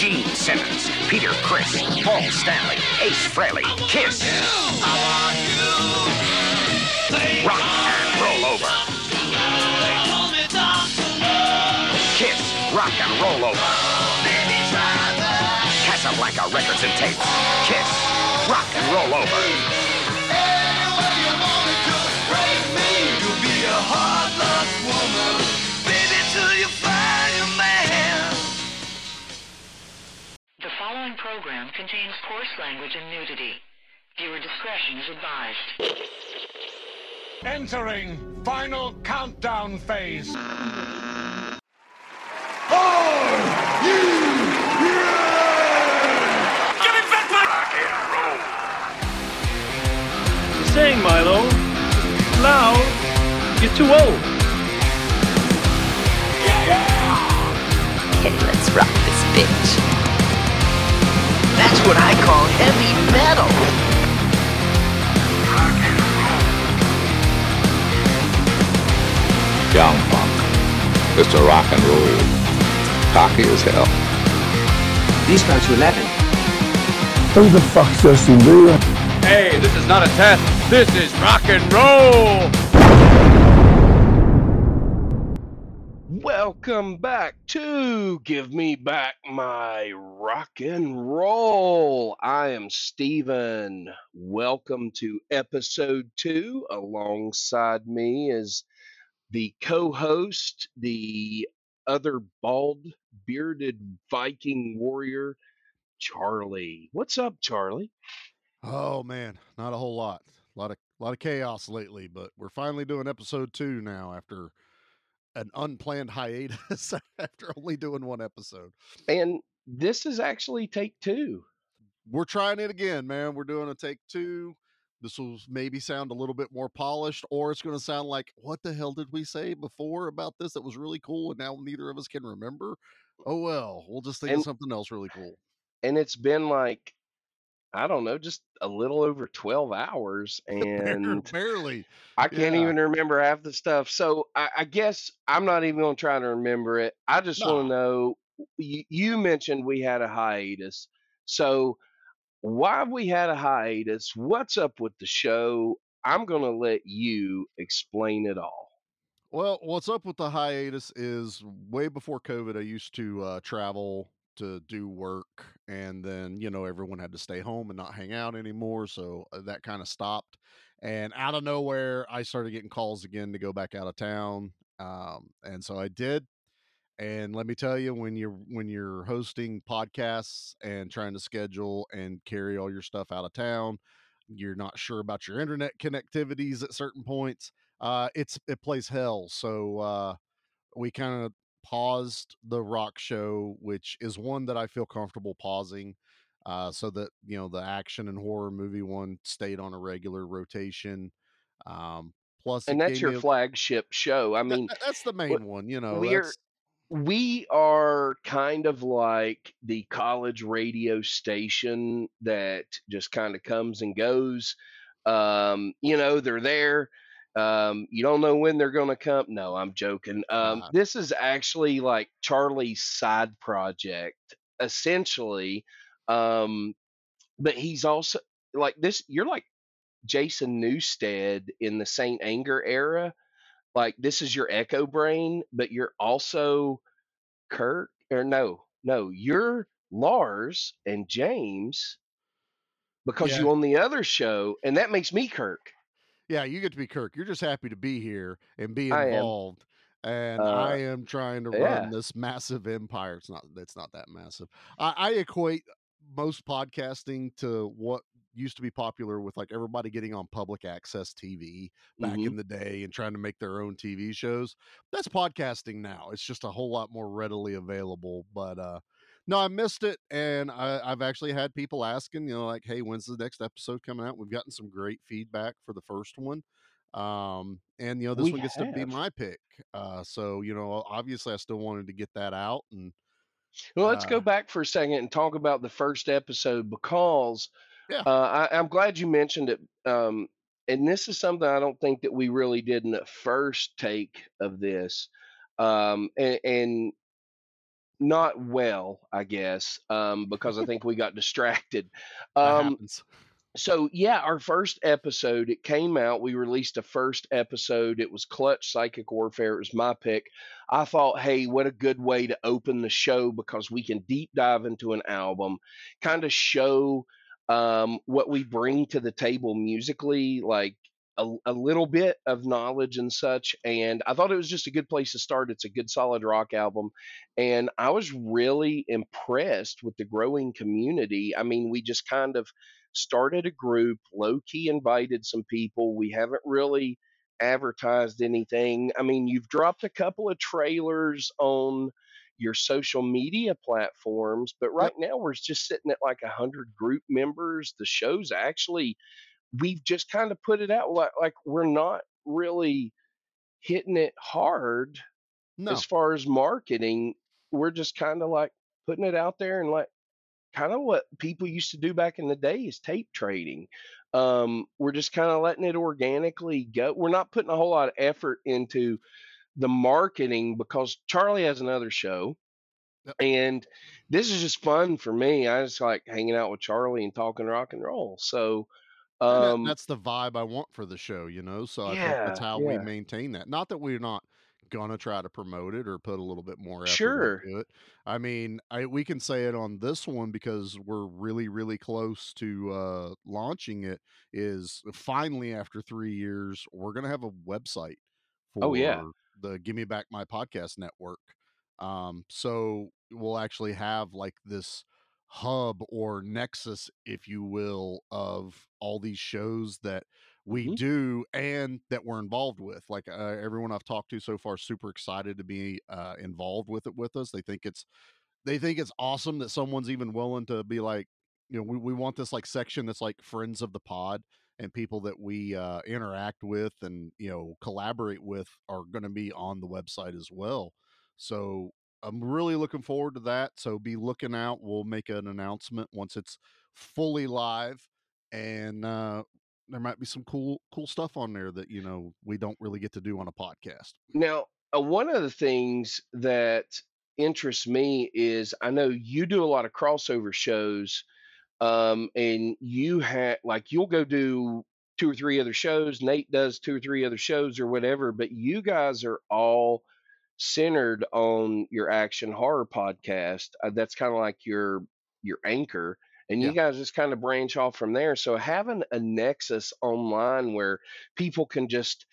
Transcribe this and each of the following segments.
Gene Simmons, Peter Criss, Paul Stanley, Ace Frehley, Kiss. Rock and roll over. Kiss, rock and roll over. Casablanca Records and Tapes. Kiss, rock and roll over. Program contains coarse language and nudity. Viewer discretion is advised. Entering final countdown phase. You're saying, Milo, loud, you're too old. Yeah. Okay, let's rock this bitch. That's what I call heavy metal. Young punk. It's a rock and roll. Cocky as hell. These guys are 11. Who the fuck fuck's Justin Bieber? Hey, this is not a test. This is rock and roll. Welcome back to Give Me Back My Rock and Roll. I am Steven. Welcome to episode two. Alongside me is the co host, the other bald bearded Viking warrior, Charlie. What's up, Charlie? Oh man, not a whole lot. A lot of a lot of chaos lately, but we're finally doing episode two now after an unplanned hiatus after only doing one episode. And this is actually take two. We're trying it again, man. We're doing a take two. This will maybe sound a little bit more polished, or it's going to sound like, what the hell did we say before about this that was really cool, and now neither of us can remember? Oh well, we'll just think And- of something else really cool. and it's been like I don't know, just a little over 12 hours and Barely. I can't yeah. even remember half the stuff. So I, I guess I'm not even going to try to remember it. I just want to know you, you mentioned we had a hiatus. So why have we had a hiatus? What's up with the show? I'm going to let you explain it all. Well, what's up with the hiatus is way before COVID, I used to uh, travel to do work, and then, you know, everyone had to stay home and not hang out anymore. So uh, that kind of stopped. And out of nowhere, I started getting calls again to go back out of town. Um, and so I did. And let me tell you, when you're when you're hosting podcasts and trying to schedule and carry all your stuff out of town, you're not sure about your internet connectivities at certain points uh it's it plays hell so uh we kind of paused the rock show which is one that i feel comfortable pausing uh so that you know the action and horror movie one stayed on a regular rotation um And that's your a- flagship show. I mean, that- that's the main one you know we're we are kind of like the college radio station that just kind of comes and goes um you know they're there um you don't know when they're going to come no i'm joking um Nah. this is actually like charlie's side project essentially um but he's also like this you're like jason newsted in the saint anger era like this is your echobrain but you're also Kirk or no, no, you're Lars and James because Yeah. you own the other show, and that makes me Kirk. Yeah you get to be kirk you're just happy to be here and be I am. involved and Uh, i am trying to yeah. run this massive empire it's not it's not that massive I, I equate most podcasting to what used to be popular with like everybody getting on public access tv back Mhm. in the day and trying to make their own tv shows that's podcasting now it's just a whole lot more readily available but uh no, I missed it, and I, I've actually had people asking, you know, like, "Hey, when's the next episode coming out?" We've gotten some great feedback for the first one, um, and you know, this We one gets to be my pick. Uh, so you know, obviously, I still wanted to get that out, and Well, let's go Uh, back for a second and talk about the first episode because Yeah. uh, I, I'm glad you mentioned it. Um, and this is something I don't think that we really did in the first take of this. Um, and, and not well, I guess, um, because I think we got distracted. Um, so yeah, our first episode, it came out. We released a first episode. It was Clutch Psychic Warfare. It was my pick. I thought, hey, what a good way to open the show because we can deep dive into an album, kind of show um, what we bring to the table musically, like a, a little bit of knowledge and such. And I thought it was just a good place to start. It's a good, solid rock album. And I was really impressed with the growing community. I mean, we just kind of started a group, low key invited some people. We haven't really advertised anything. I mean, you've dropped a couple of trailers on your social media platforms, but right now we're just sitting at like a hundred group members. The show's actually we've just kind of put it out like like we're not really hitting it hard No. as far as marketing. We're just kind of like putting it out there and like kind of what people used to do back in the day is tape trading. Um, we're just kind of letting it organically go. We're not putting a whole lot of effort into the marketing because Charlie has another show. Yep. And this is just fun for me. I just like hanging out with Charlie and talking rock and roll. So, That- um, that's the vibe I want for the show, you know. So I think that's Yeah, how we maintain that. Not that we're not gonna try to promote it or put a little bit more effort Sure. into it. I mean, I we can say it on this one because we're really, really close to uh launching it. Is finally after three years, we're gonna have a website for Oh, yeah. the Give Me Back My Podcast network. Um, so we'll actually have like this hub or nexus, if you will, of all these shows that we Mhm. do and that we're involved with. Like uh, everyone I've talked to so far, super excited to be uh, involved with it with us. They think it's they think it's awesome that someone's even willing to be like, you know, we, we want this like section that's like friends of the pod and people that we uh, interact with and you know collaborate with are going to be on the website as well. So I'm really looking forward to that. So be looking out. We'll make an announcement once it's fully live, and uh, there might be some cool cool stuff on there that you know we don't really get to do on a podcast. Now, uh, one of the things that interests me is I know you do a lot of crossover shows, um, and you have like you'll go do two or three other shows. Nate does two or three other shows or whatever, but you guys are all centered on your action horror podcast. Uh, that's kind of like your your anchor, and you Yeah. guys just kind of branch off from there. So having a nexus online where people can just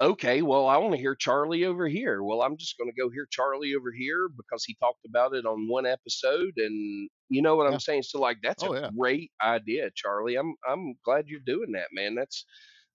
okay, well, I want to hear Charlie over here. Well, I'm just going to go hear Charlie over here because he talked about it on one episode, and you know what Yeah. I'm saying. So, like, that's Oh a yeah. great idea, Charlie. I'm I'm glad you're doing that, man. That's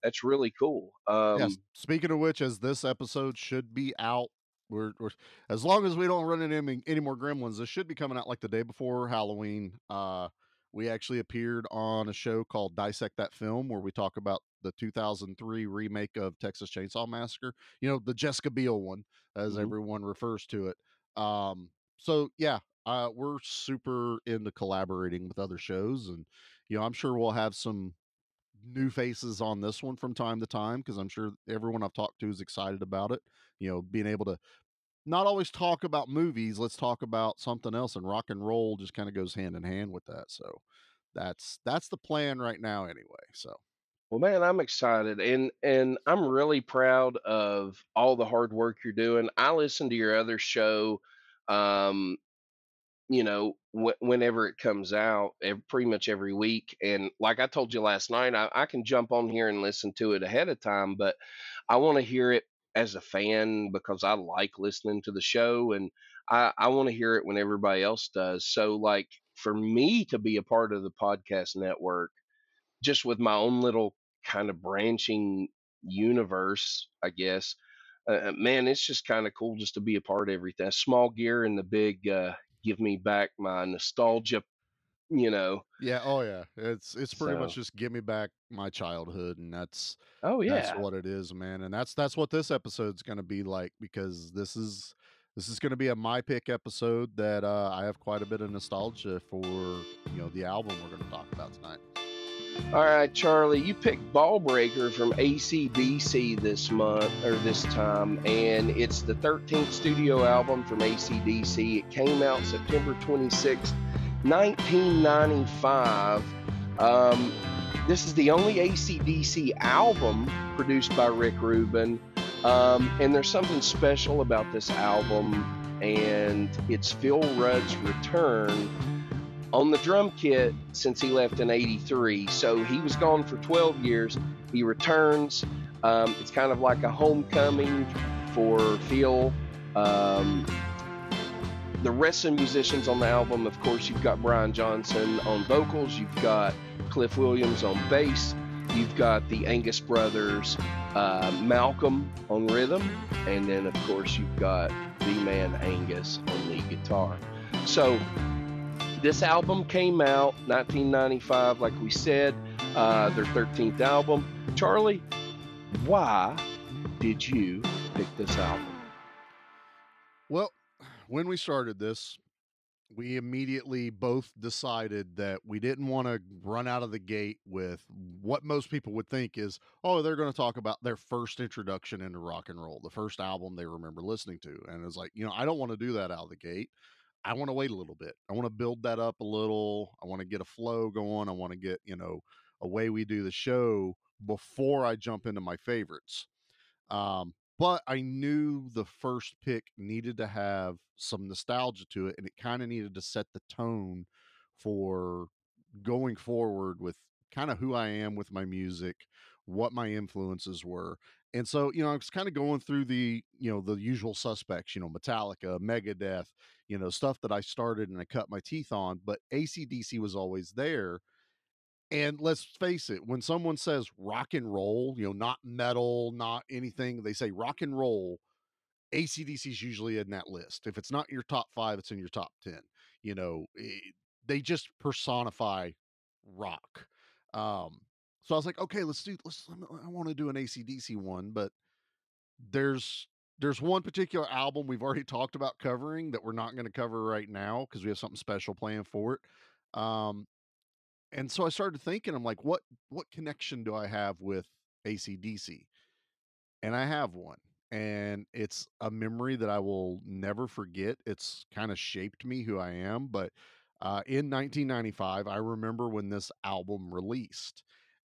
that's really cool. Um, Yes. Speaking of which, as this episode should be out, we're, we're as long as we don't run into any, any more gremlins, this should be coming out like the day before Halloween. Uh, we actually appeared on a show called Dissect That Film, where we talk about the 2003 remake of Texas Chainsaw Massacre. You know, the Jessica Biel one, as Mhm. everyone refers to it. Um, so yeah, uh, we're super into collaborating with other shows, and you know, I'm sure we'll have some new faces on this one from time to time because I'm sure everyone I've talked to is excited about it. You know, being able to not always talk about movies, let's talk about something else, and rock and roll just kind of goes hand in hand with that. So that's that's the plan right now, anyway. So Well, man, I'm excited and and I'm really proud of all the hard work you're doing. I listen to your other show, um, you know, wh- whenever it comes out, ev- pretty much every week. And like I told you last night, I, I can jump on here and listen to it ahead of time, but I want to hear it as a fan because I like listening to the show and I, I want to hear it when everybody else does. So, like, for me to be a part of the podcast network, just with my own little kind of branching universe, I guess. Uh, man, it's just kind of cool just to be a part of everything. Small gear and the big uh, give me back my nostalgia, you know. yeah, oh yeah, it's it's pretty much just give me back my childhood, and that's oh yeah. that's what it is, man. And that's that's what this episode's gonna be like because this is this is gonna be a my pick episode that uh, I have quite a bit of nostalgia for. You know, the album we're gonna talk about tonight. All right, Charlie, you picked Ballbreaker from ACDC this month or this time, and it's the 13th studio album from ACDC. It came out September 26, 1995. Um, this is the only ACDC album produced by Rick Rubin, um, and there's something special about this album, and it's Phil Rudd's return on the drum kit since he left in 83. So he was gone for 12 years. He returns. Um, it's kind of like a homecoming for Phil. Um, the rest of the musicians on the album, of course, you've got Brian Johnson on vocals, you've got Cliff Williams on bass, you've got the Angus brothers, uh, Malcolm on rhythm, and then, of course, you've got the man Angus on the guitar. So this album came out 1995, like we said, uh, their 13th album. Charlie, why did you pick this album? When we started this, we immediately both decided that we didn't want to run out of the gate with what most people would think is, oh, they're going to talk about their first introduction into rock and roll, the first album they remember listening to. And it's like, you know, I don't want to do that out of the gate. I want to wait a little bit. I want to build that up a little. I want to get a flow going. I want to get, you know, a way we do the show before I jump into my favorites. Um, but I knew the first pick needed to have some nostalgia to it and it kind of needed to set the tone for going forward with kind of who I am with my music, what my influences were. And so, you know, I was kind of going through the, you know, the usual suspects, you know, Metallica, Megadeth, you know, stuff that I started and I cut my teeth on, but ACDC was always there. And let's face it, when someone says rock and roll, you know, not metal, not anything, they say rock and roll, ACDC is usually in that list. If it's not your top five, it's in your top 10. You know, it, they just personify rock. Um, so I was like, okay, let's do, let's, I want to do an ACDC one, but there's, there's one particular album we've already talked about covering that we're not going to cover right now because we have something special planned for it. Um, and so I started thinking, I'm like, what what connection do I have with ACDC? And I have one. And it's a memory that I will never forget. It's kind of shaped me who I am. But uh, in 1995, I remember when this album released.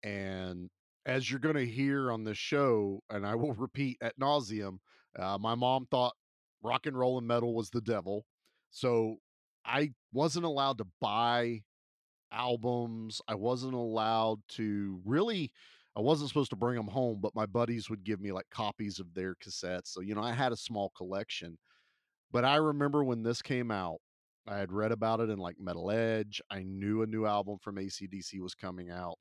And as you're going to hear on this show, and I will repeat at nauseum, uh, my mom thought rock and roll and metal was the devil. So I wasn't allowed to buy albums. I wasn't allowed to really I wasn't supposed to bring them home, but my buddies would give me like copies of their cassettes. So, you know, I had a small collection. But I remember when this came out, I had read about it in like Metal Edge. I knew a new album from ACDC was coming out.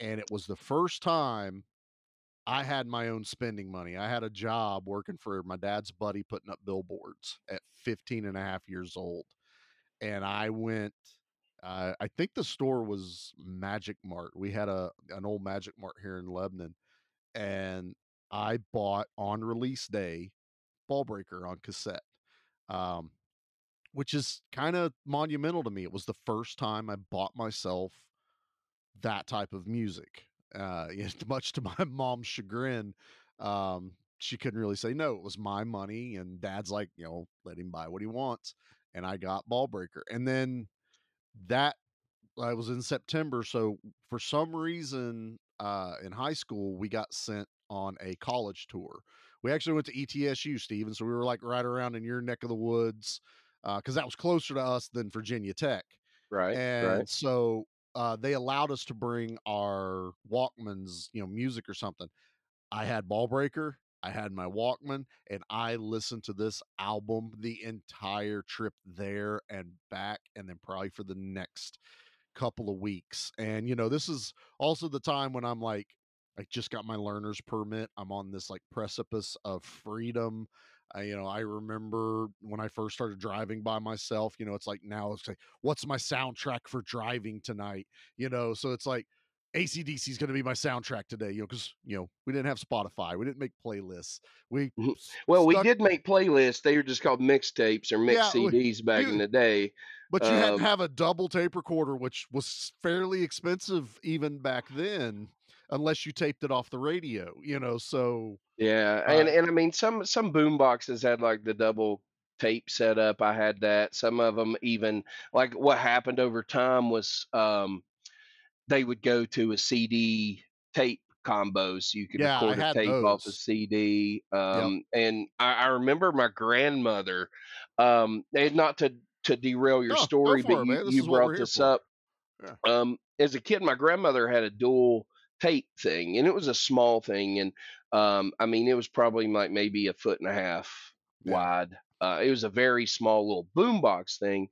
And it was the first time I had my own spending money. I had a job working for my dad's buddy putting up billboards at 15 and a half years old. And I went uh, I think the store was Magic Mart. We had a an old Magic Mart here in Lebanon, and I bought on release day Ballbreaker on cassette, um, which is kind of monumental to me. It was the first time I bought myself that type of music. Uh, much to my mom's chagrin, um, she couldn't really say no. It was my money, and Dad's like, you know, let him buy what he wants, and I got Ballbreaker, and then that I was in September, so for some reason uh, in high school we got sent on a college tour. We actually went to ETSU, Steven, so we were like right around in your neck of the woods because uh, that was closer to us than Virginia Tech. Right. And right. so uh, they allowed us to bring our Walkmans, you know, music or something. I had Ballbreaker I had my Walkman and I listened to this album the entire trip there and back, and then probably for the next couple of weeks. And, you know, this is also the time when I'm like, I just got my learner's permit. I'm on this like precipice of freedom. I, you know, I remember when I first started driving by myself, you know, it's like now it's like, what's my soundtrack for driving tonight? You know, so it's like ACDC is going to be my soundtrack today, you know, because you know we didn't have Spotify, we didn't make playlists. We Mhm. s- Well, we did make playlists. They were just called mixtapes or mix Yeah, CDs back in the day. but you had um, to have a double tape recorder, which was fairly expensive even back then, unless you taped it off the radio, you know. So Yeah, and Uh, and I mean some some boom boxes had like the double tape setup. I had that. Some of them even like what happened over time was um they would go to a CD tape combo so you could Yeah, record a tape off a. CD. Um and I, I remember my grandmother um and not to to derail your No, story, but it, you, man. You is what we're brought this for. up. Yeah. Um as a kid my grandmother had a dual tape thing and it was a small thing and um I mean it was probably like maybe a foot and a half Yeah. wide. Uh, it was a very small little boombox thing,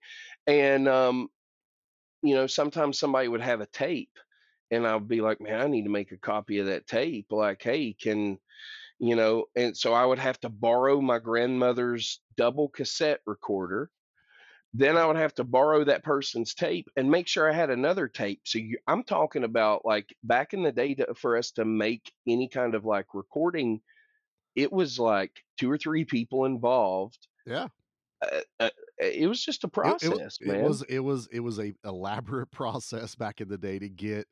and um, you know sometimes somebody would have a tape, and I'd be like, man, I need to make a copy of that tape. Like, hey, can you know? And so I would have to borrow my grandmother's double cassette recorder. Then I would have to borrow that person's tape and make sure I had another tape. So you, I'm talking about like back in the day to, for us to make any kind of like recording, it was like two or three people involved Yeah. uh, uh, it was just a process, it, man. it was it was it was a elaborate process back in the day to get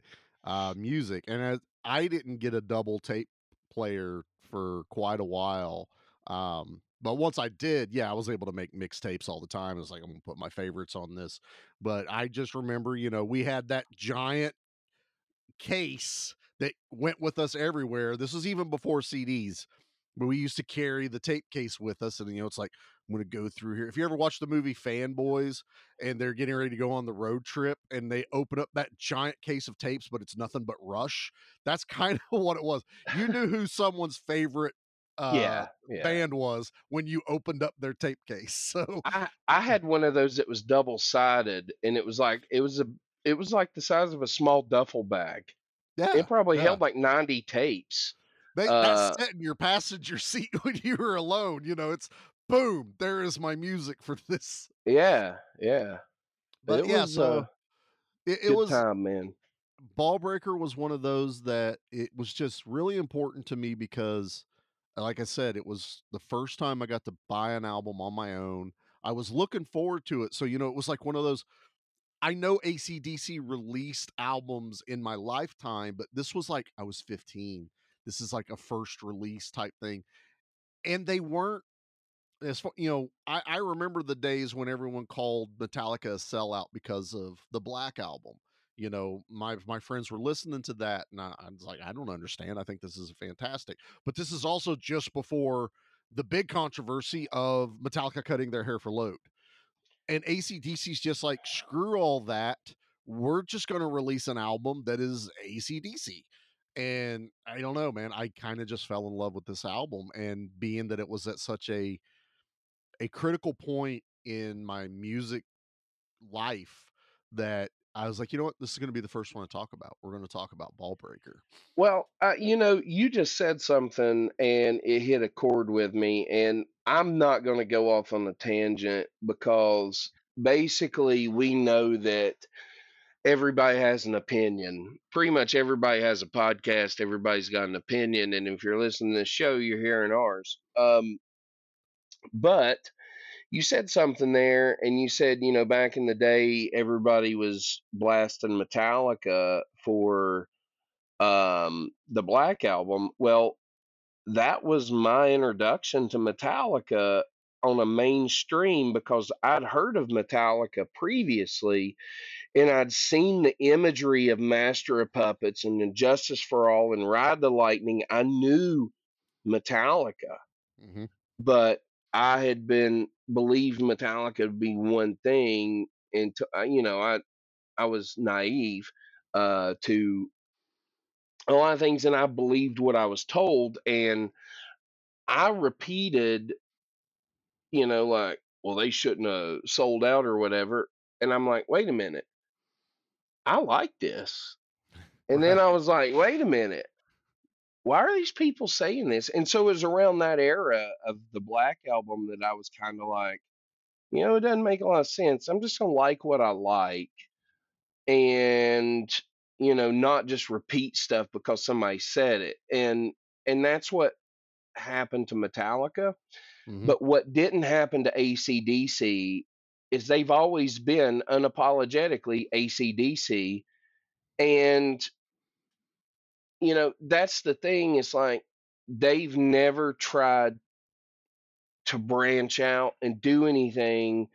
uh, music, and as, I didn't get a double tape player for quite a while. Um, but once I did, yeah, I was able to make mixtapes all the time. It was like I'm gonna put my favorites on this. But I just remember, you know, we had that giant case that went with us everywhere. This was even before CDs, but we used to carry the tape case with us, and you know, it's like I'm gonna go through here. If you ever watch the movie Fanboys and they're getting ready to go on the road trip and they open up that giant case of tapes, but it's nothing but Rush, that's kind of what it was. You knew who someone's favorite uh, yeah, yeah. band was when you opened up their tape case. So I I had one of those that was double sided, and it was like it was a it was like the size of a small duffel bag. yeah, It probably yeah. held like ninety tapes. They, Uh, that's your passenger seat when you were alone. You know, it's boom. There is my music for this. Yeah, yeah. But it yeah, was so uh, it, it was time, man. Ballbreaker was one of those that it was just really important to me because, like I said, it was the first time I got to buy an album on my own. I was looking forward to it. So, you know, it was like one of those. I know ACDC released albums in my lifetime, but this was like I was 15. This is like a first release type thing. And they weren't as far, you know, I, I remember the days when everyone called Metallica a sellout because of the Black album. You know, my my friends were listening to that, and I, I was like, I don't understand. I think this is fantastic, but this is also just before the big controversy of Metallica cutting their hair for load, and ACDC's just like, screw all that. We're just going to release an album that is ACDC. And I don't know, man. I kind of just fell in love with this album, and being that it was at such a a critical point in my music life that I was like, you know what, this is going to be the first one to talk about. We're going to talk about Ballbreaker. Well, uh, you know, you just said something and it hit a chord with me, and I'm not going to go off on a tangent because basically we know that everybody has an opinion. Pretty much everybody has a podcast, everybody's got an opinion, and if you're listening to this show, you're hearing ours. Um, but you said something there, and you said, you know, back in the day, everybody was blasting Metallica for um the black album. Well that was my introduction to metallica on a mainstream because i'd heard of metallica previously and i'd seen the imagery of master of puppets and Justice for all and ride the lightning. I knew metallica. Mm-hmm. but i had been believed metallica to be one thing and to, you know i i was naive uh to a lot of things and I believed what I was told and I repeated, you know, like, well, they shouldn't have sold out or whatever. And I'm like, wait a minute. I like this. And then I was like, wait a minute. Why are these people saying this? And so it was around that era of the Black album that I was kind of like, you know, it doesn't make a lot of sense. I'm just going to like what I like. And you know, not just repeat stuff because somebody said it. And and that's what happened to Metallica. Mhm. But what didn't happen to ACDC is they've always been unapologetically ACDC. And, you know, that's the thing. It's like they've never tried to branch out and do anything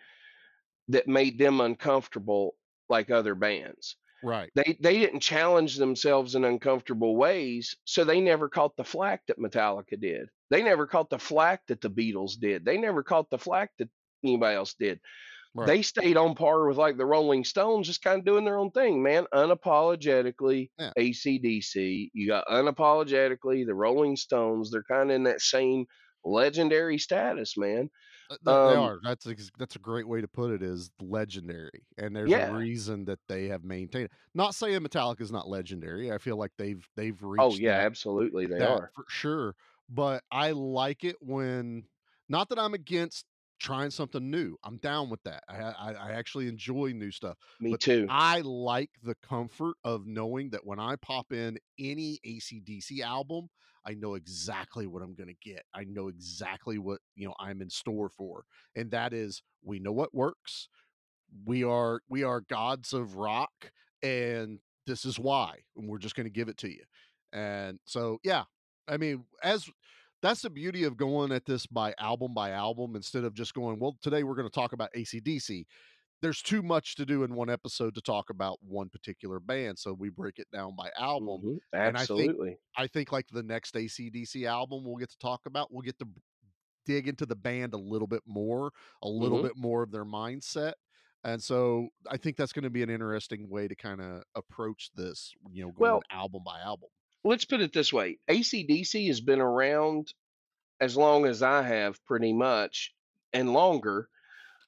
that made them uncomfortable like other bands. Right. They they didn't challenge themselves in uncomfortable ways, so they never caught the flack that Metallica did. They never caught the flack that the Beatles did. They never caught the flack that anybody else did. Right. They stayed on par with like the Rolling Stones, just kind of doing their own thing, man. Unapologetically Yeah. ACDC. You got unapologetically the Rolling Stones. They're kind of in that same legendary status, man. Uh, th- they Um, are. That's ex- that's a great way to put it. Is legendary, and there's Yeah. a reason that they have maintained. Not saying Metallica is not legendary. I feel like they've they've reached. Oh yeah, that, absolutely they are. for sure. But I like it when. Not that I'm against trying something new. I'm down with that. I I, I actually enjoy new stuff. Me but too. I like the comfort of knowing that when I pop in any ACDC album, I know exactly what I'm going to get. I know exactly what, you know, I'm in store for. And that is we know what works. We are we are gods of rock and this is why. And we're just going to give it to you. And so yeah, I mean, as that's the beauty of going at this by album by album instead of just going, well, today we're going to talk about ACDC there's too much to do in one episode to talk about one particular band, so we break it down by album. Mhm, And I think Absolutely. I think like the next ACDC album we'll get to talk about, we'll get to dig into the band a little bit more, a little Mhm. bit more of their mindset. And so I think that's going to be an interesting way to kind of approach this, you know, going Well, album by album. Let's put it this way ACDC has been around as long as I have, pretty much, and longer.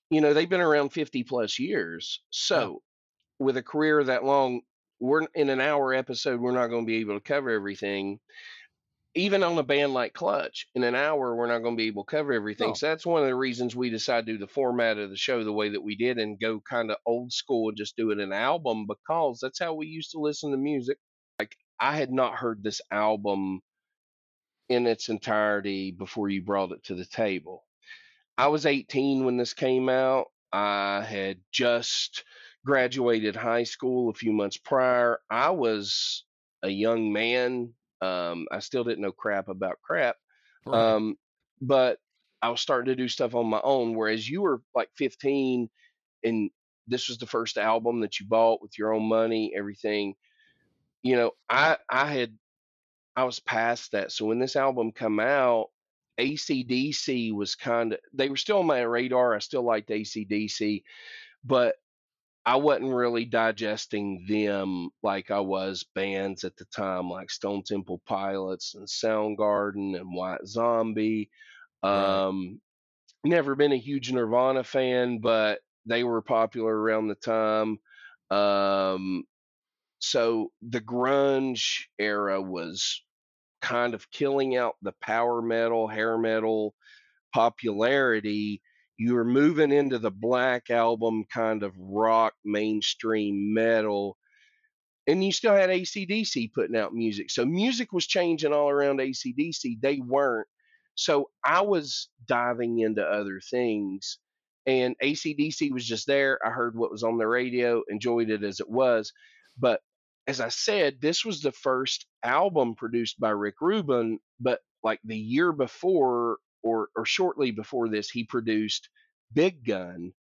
You know, they've been around 50 plus years. Yeah. So, with a career that long, we're in an hour episode, we're not going to be able to cover everything. Even on a band like Clutch, in an hour, we're not going to be able to cover everything. No. So, that's one of the reasons we decided to do the format of the show the way that we did and go kind of old school and just do it an album because that's how we used to listen to music. I had not heard this album in its entirety before you brought it to the table. I was 18 when this came out. I had just graduated high school a few months prior. I was a young man. Um, I still didn't know crap about crap. Right. Um, but I was starting to do stuff on my own. Whereas you were like 15 and this was the first album that you bought with your own money, everything. You know, I I had I was past that. So when this album come out, ACDC was kind of they were still on my radar. I still liked ACDC, but I wasn't really digesting them like I was bands at the time, like Stone Temple Pilots and Soundgarden and White Zombie. Right. Um, never been a huge Nirvana fan, but they were popular around the time. Um, so the grunge era was kind of killing out the power metal, hair metal popularity. You were moving into the black album kind of rock, mainstream metal. And you still had ACDC putting out music. So music was changing all around ACDC. They weren't. So I was diving into other things. And ACDC was just there. I heard what was on the radio, enjoyed it as it was. But as I said, this was the first album produced by Rick Rubin, but like the year before or or shortly before this, he produced Big Gun,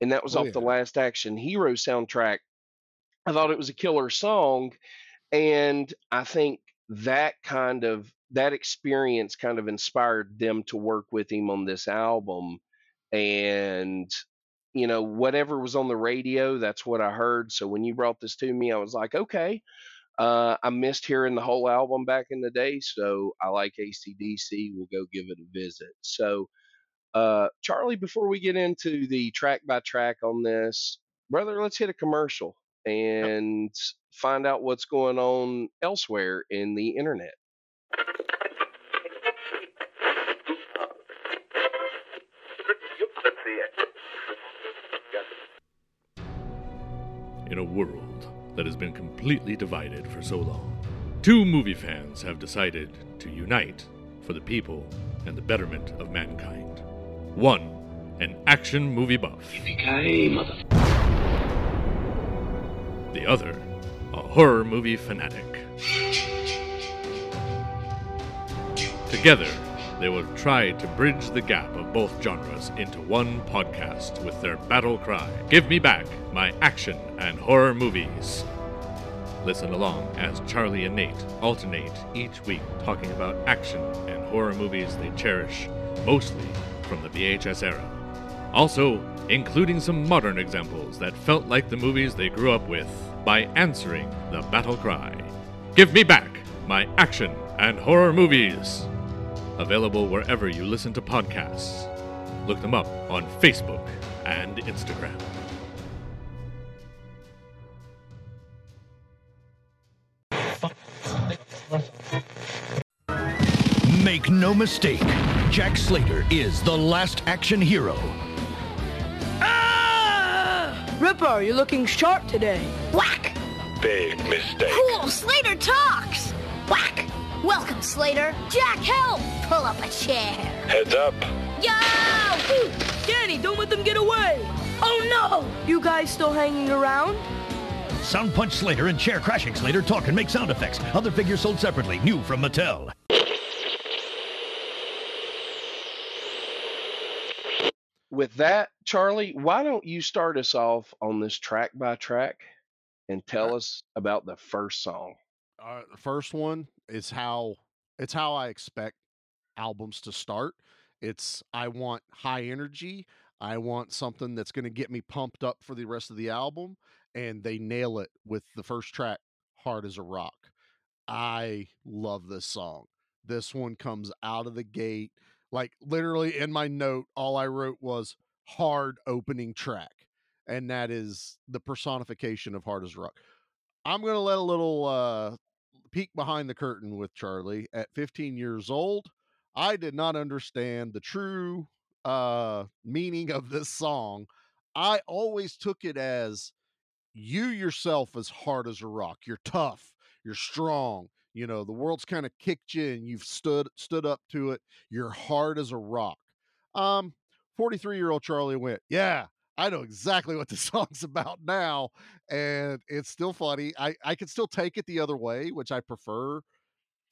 and that was Oh off the. Last Action Hero soundtrack. I thought it was a killer song, and I think that kind of that experience kind of inspired them to work with him on this album and you know whatever was on the radio that's what i heard. So when you brought this to me i was like okay. Uh, i missed hearing the whole album back in the day so i like acdc we'll go give it a visit. So uh, charlie before we get into the track by track on this brother let's hit a commercial and find out what's going on elsewhere in the internet In a world that has been completely divided for so long. Two movie fans have decided to unite for the people and the betterment of mankind. One, an action movie buff. The other, a horror movie fanatic. Together, they will try to bridge the gap of both genres into one podcast with their battle cry Give me back my action and horror movies. Listen along as Charlie and Nate alternate each week talking about action and horror movies they cherish, mostly from the VHS era. Also, including some modern examples that felt like the movies they grew up with by answering the battle cry Give me back my action and horror movies! Available wherever you listen to podcasts. Look them up on Facebook and Instagram. Make no mistake, Jack Slater is the last action hero. Ah! Ripper, you're looking sharp today. Whack! Big mistake. Cool, Slater talks! Whack! Welcome, Slater. Jack, help! Pull up a chair. Heads up. Yo! Danny, don't let them get away! Oh no! You guys still hanging around? Sound Punch Slater and Chair Crashing Slater talk and make sound effects. Other figures sold separately, new from Mattel. With that, Charlie, why don't you start us off on this track by track and tell us about the first song? Uh, the first one is how it's how I expect albums to start. It's I want high energy. I want something that's going to get me pumped up for the rest of the album, and they nail it with the first track, "Hard as a Rock." I love this song. This one comes out of the gate like literally in my note. All I wrote was "hard opening track," and that is the personification of "Hard as a Rock." I'm going to let a little uh, peek behind the curtain with Charlie. At 15 years old, I did not understand the true uh, meaning of this song. I always took it as you yourself as hard as a rock. You're tough. You're strong. You know, the world's kind of kicked you and you've stood stood up to it. You're hard as a rock. Um, 43 year old Charlie went, Yeah, I know exactly what the song's about now. And it's still funny. I, I can still take it the other way, which I prefer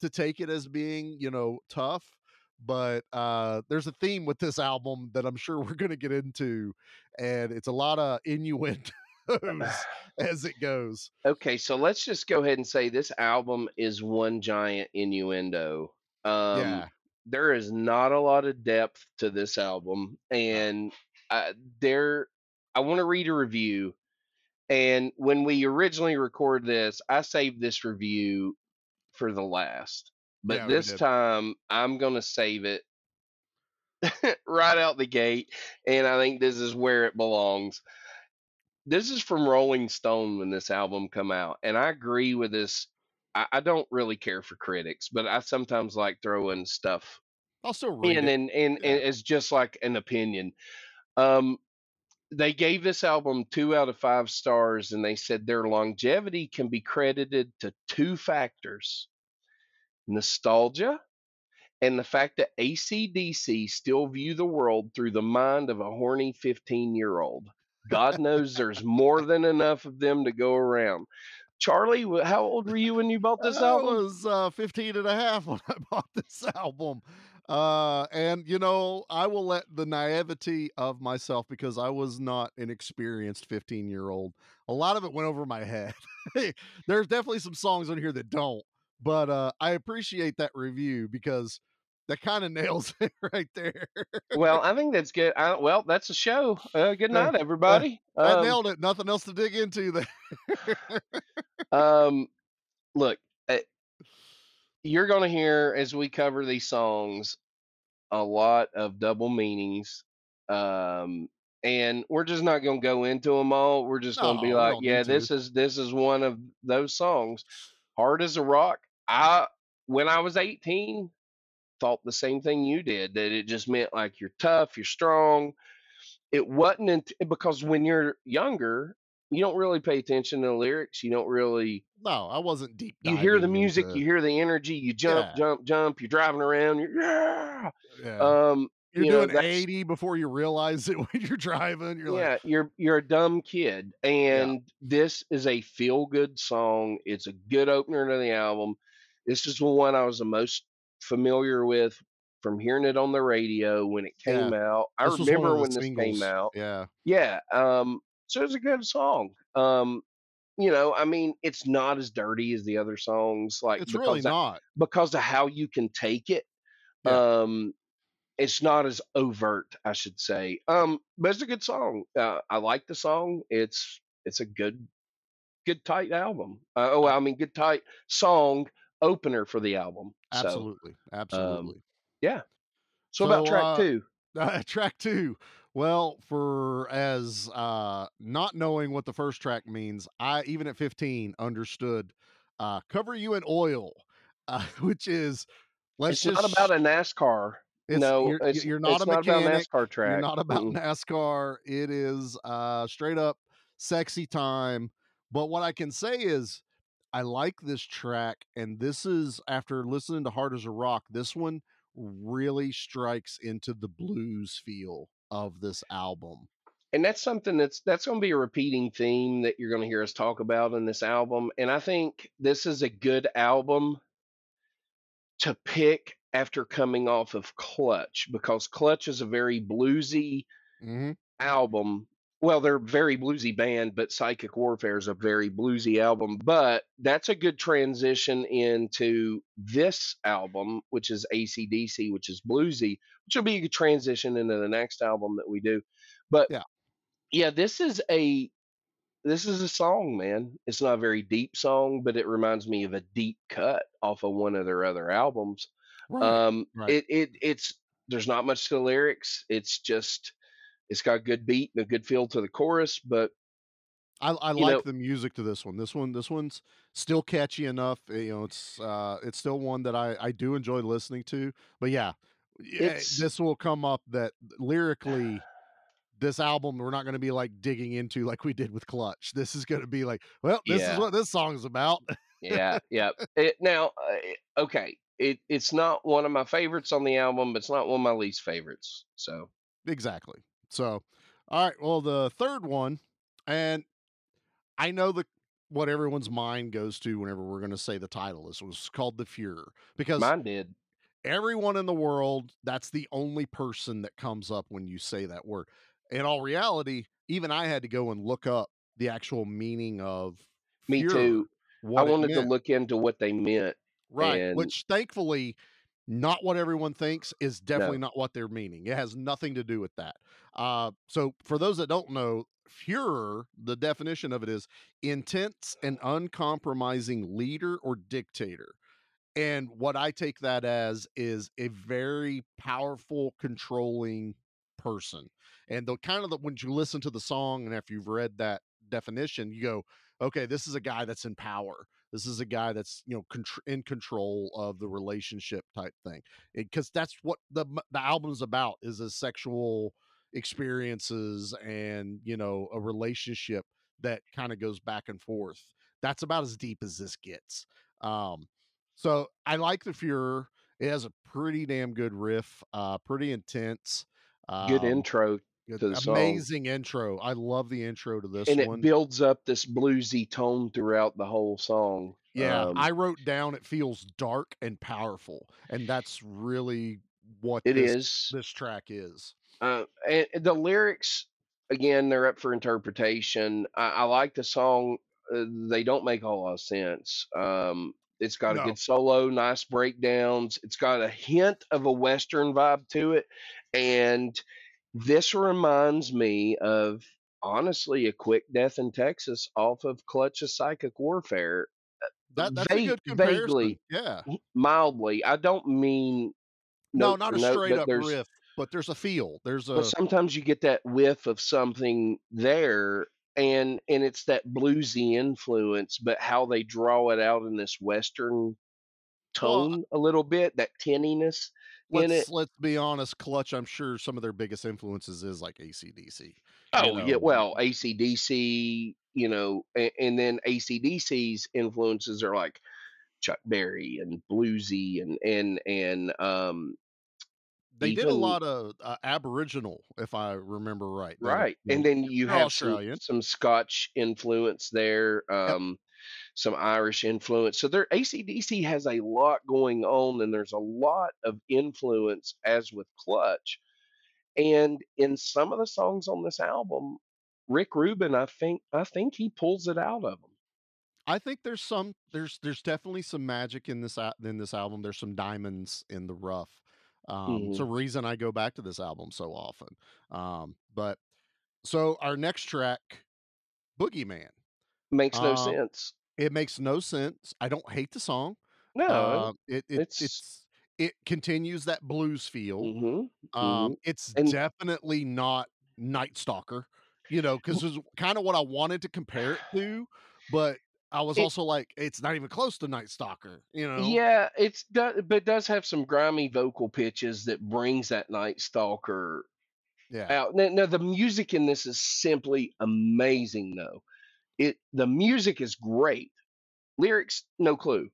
to take it as being, you know, tough. But uh, there's a theme with this album that I'm sure we're going to get into. And it's a lot of innuendos as it goes. Okay, so let's just go ahead and say this album is one giant innuendo. Um, Yeah. There is not a lot of depth to this album, and uh, there, I want to read a review. And when we originally recorded this, I saved this review for the last, but Yeah, this time I'm gonna save it right out the gate, and I think this is where it belongs this is from Rolling Stone when this album come out, and I agree with this. I, I don't really care for critics, but I sometimes like throwing stuff I'll still read in, it. and, and, and it's just like an opinion. Um, they gave this album two out of five stars, and they said their longevity can be credited to two factors: nostalgia and the fact that ACDC still view the world through the mind of a horny 15 year old. God knows there's more than enough of them to go around. Charlie, how old were you when you bought this I album? was uh, 15 and a half when I bought this album. Uh, and, you know, I will let the naivety of myself because I was not an experienced 15 year old. A lot of it went over my head. There's definitely some songs on here that don't, but uh, I appreciate that review because that kind of nails it right there. Well, I think that's good. I, well, that's a show. Uh, good night, everybody. I Um, nailed it. Nothing else to dig into there. um, look, you're going to hear as we cover these songs a lot of double meanings. Um, and we're just not going to go into them all. We're just going to No, be like, yeah, need to. this is this is one of those songs. Hard as a rock. I when I was 18 thought the same thing you did that it just meant like you're tough, you're strong. It wasn't unt- because when you're younger, you don't really pay attention to the lyrics. You don't really. No, I wasn't deep. You hear the music, into- you hear the energy, you jump, Yeah. jump, jump. You're driving around. You're yeah. Yeah. Um, You're you know, doing that's- 80 before you realize it when you're driving. You're yeah, like, you're you're a dumb kid, and this is a feel good song. It's a good opener to the album. This is the one I was the most familiar with from hearing it on the radio when it Yeah. came out. I This remember when this came out. Yeah. Yeah, um, so it's a good song. Um, you know, I mean, it's not as dirty as the other songs, like It's really of- not. because of how you can take it. Um, it's not as overt, I should say. Um, but it's a good song. Uh, I like the song. It's it's a good, good tight album. Uh, oh, I mean, good tight song opener for the album. So, Absolutely. Absolutely. yeah. So, about track uh, two. Uh, track two. Well, for as uh, not knowing what the first track means, I even at 15 understood uh, "Cover You in Oil," uh, which is let's It's just not about a NASCAR. It's, no, you're, it's, you're not it's a not about. NASCAR track. You're not about Mm-mm. NASCAR. It is uh, straight up sexy time. But what I can say is, I like this track, and this is after listening to Hard as a Rock. This one really strikes into the blues feel of this album. and that's something that's that's going to be a repeating theme that you're going to hear us talk about in this album and i think this is a good album to pick after coming off of clutch because clutch is a very bluesy Mhm. album well they're a very bluesy band but psychic warfare is a very bluesy album but that's a good transition into this album which is acdc which is bluesy which will be a good transition into the next album that we do but Yeah. yeah this is a this is a song man it's not a very deep song but it reminds me of a deep cut off of one of their other albums Right. um right. it, it it's there's not much to the lyrics it's just it's got a good beat and a good feel to the chorus but I, I like know- the music to this one. This one, this one's still catchy enough. eh, You know, it's uh, it's still one that I I do enjoy listening to. But yeah, yeah, this will come up that lyrically, this album we're not going to be like digging into like we did with Clutch. This is going to be like, well, this Yeah. is what this song is about. yeah yeah it, now uh, okay it it's not one of my favorites on the album but it's not one of my least favorites so Exactly. So, all right. Well, the third one, and I know the what everyone's mind goes to whenever we're going to say the title. This was called the Furor because mine did everyone in the world, that's the only person that comes up when you say that word. In all reality, even I had to go and look up the actual meaning of me Fuhrer, too i wanted to look into what they meant right, and- which thankfully not what everyone thinks is definitely not what they're meaning. It has nothing to do with that. Uh, so for those that don't know, Führer, the definition of it is intense and uncompromising leader or dictator. And what I take that as is a very powerful, controlling person. And the kind of the when you listen to the song and after you've read that definition, you go, okay, this is a guy that's in power. This is a guy that's you know contr- in control of the relationship type thing, because that's what the the album's about is a sexual experiences and you know a relationship that kind of goes back and forth. That's about as deep as this gets. Um, so I like the Furor. It has a pretty damn good riff, uh, pretty intense. good um, intro good- the song amazing intro. I love the intro to this and it builds up this bluesy tone throughout the whole song Yeah, Um, I wrote down it feels dark and powerful, and that's really what It this, is. this track is. Uh, and the lyrics, again, they're up for interpretation. I, I like the song. Uh, they don't make a whole lot of sense. Um, it's got a good solo, nice breakdowns. It's got a hint of a Western vibe to it. And this reminds me of, honestly, a quick death in Texas off of Clutch of Psychic Warfare. Uh, that that's a good comparison. vaguely. Yeah. Mildly. I don't mean. No, not a note, straight up riff, but there's a feel. There's a but sometimes you get that whiff of something there and and it's that bluesy influence but how they draw it out in this western Well, tone a little bit that tinniness in it let's be honest. Clutch, I'm sure some of their biggest influences is like ACDC. oh yeah know. well acdc you know, and, and then ACDC's influences are like Chuck Berry and bluesy and and and um They did a lot of uh, Aboriginal, if I remember right. They- right, you and then you have some some Scotch influence there, um, some Irish influence. So there, ACDC has a lot going on, and there's a lot of influence, as with Clutch. And in some of the songs on this album, Rick Rubin, I think, I think he pulls it out of them. I think there's some there's there's definitely some magic in this in this album. There's some diamonds in the rough. Um, it's a Mhm. reason I go back to this album so often. Um, but so our next track, Boogeyman. Makes no Um, sense. It makes no sense. I don't hate the song. No, Uh, it, it it's- it's it continues that blues feel. Mhm, Um, mhm. it's And- definitely not Night Stalker, you know, because it's kind of what I wanted to compare it to, but I was It- also like, it's not even close to Night Stalker, you know. Yeah, it's do, but it does have some grimy vocal pitches that brings that Night Stalker Yeah. out. Now, now the music in this is simply amazing, though. It the music is great. Lyrics, no clue,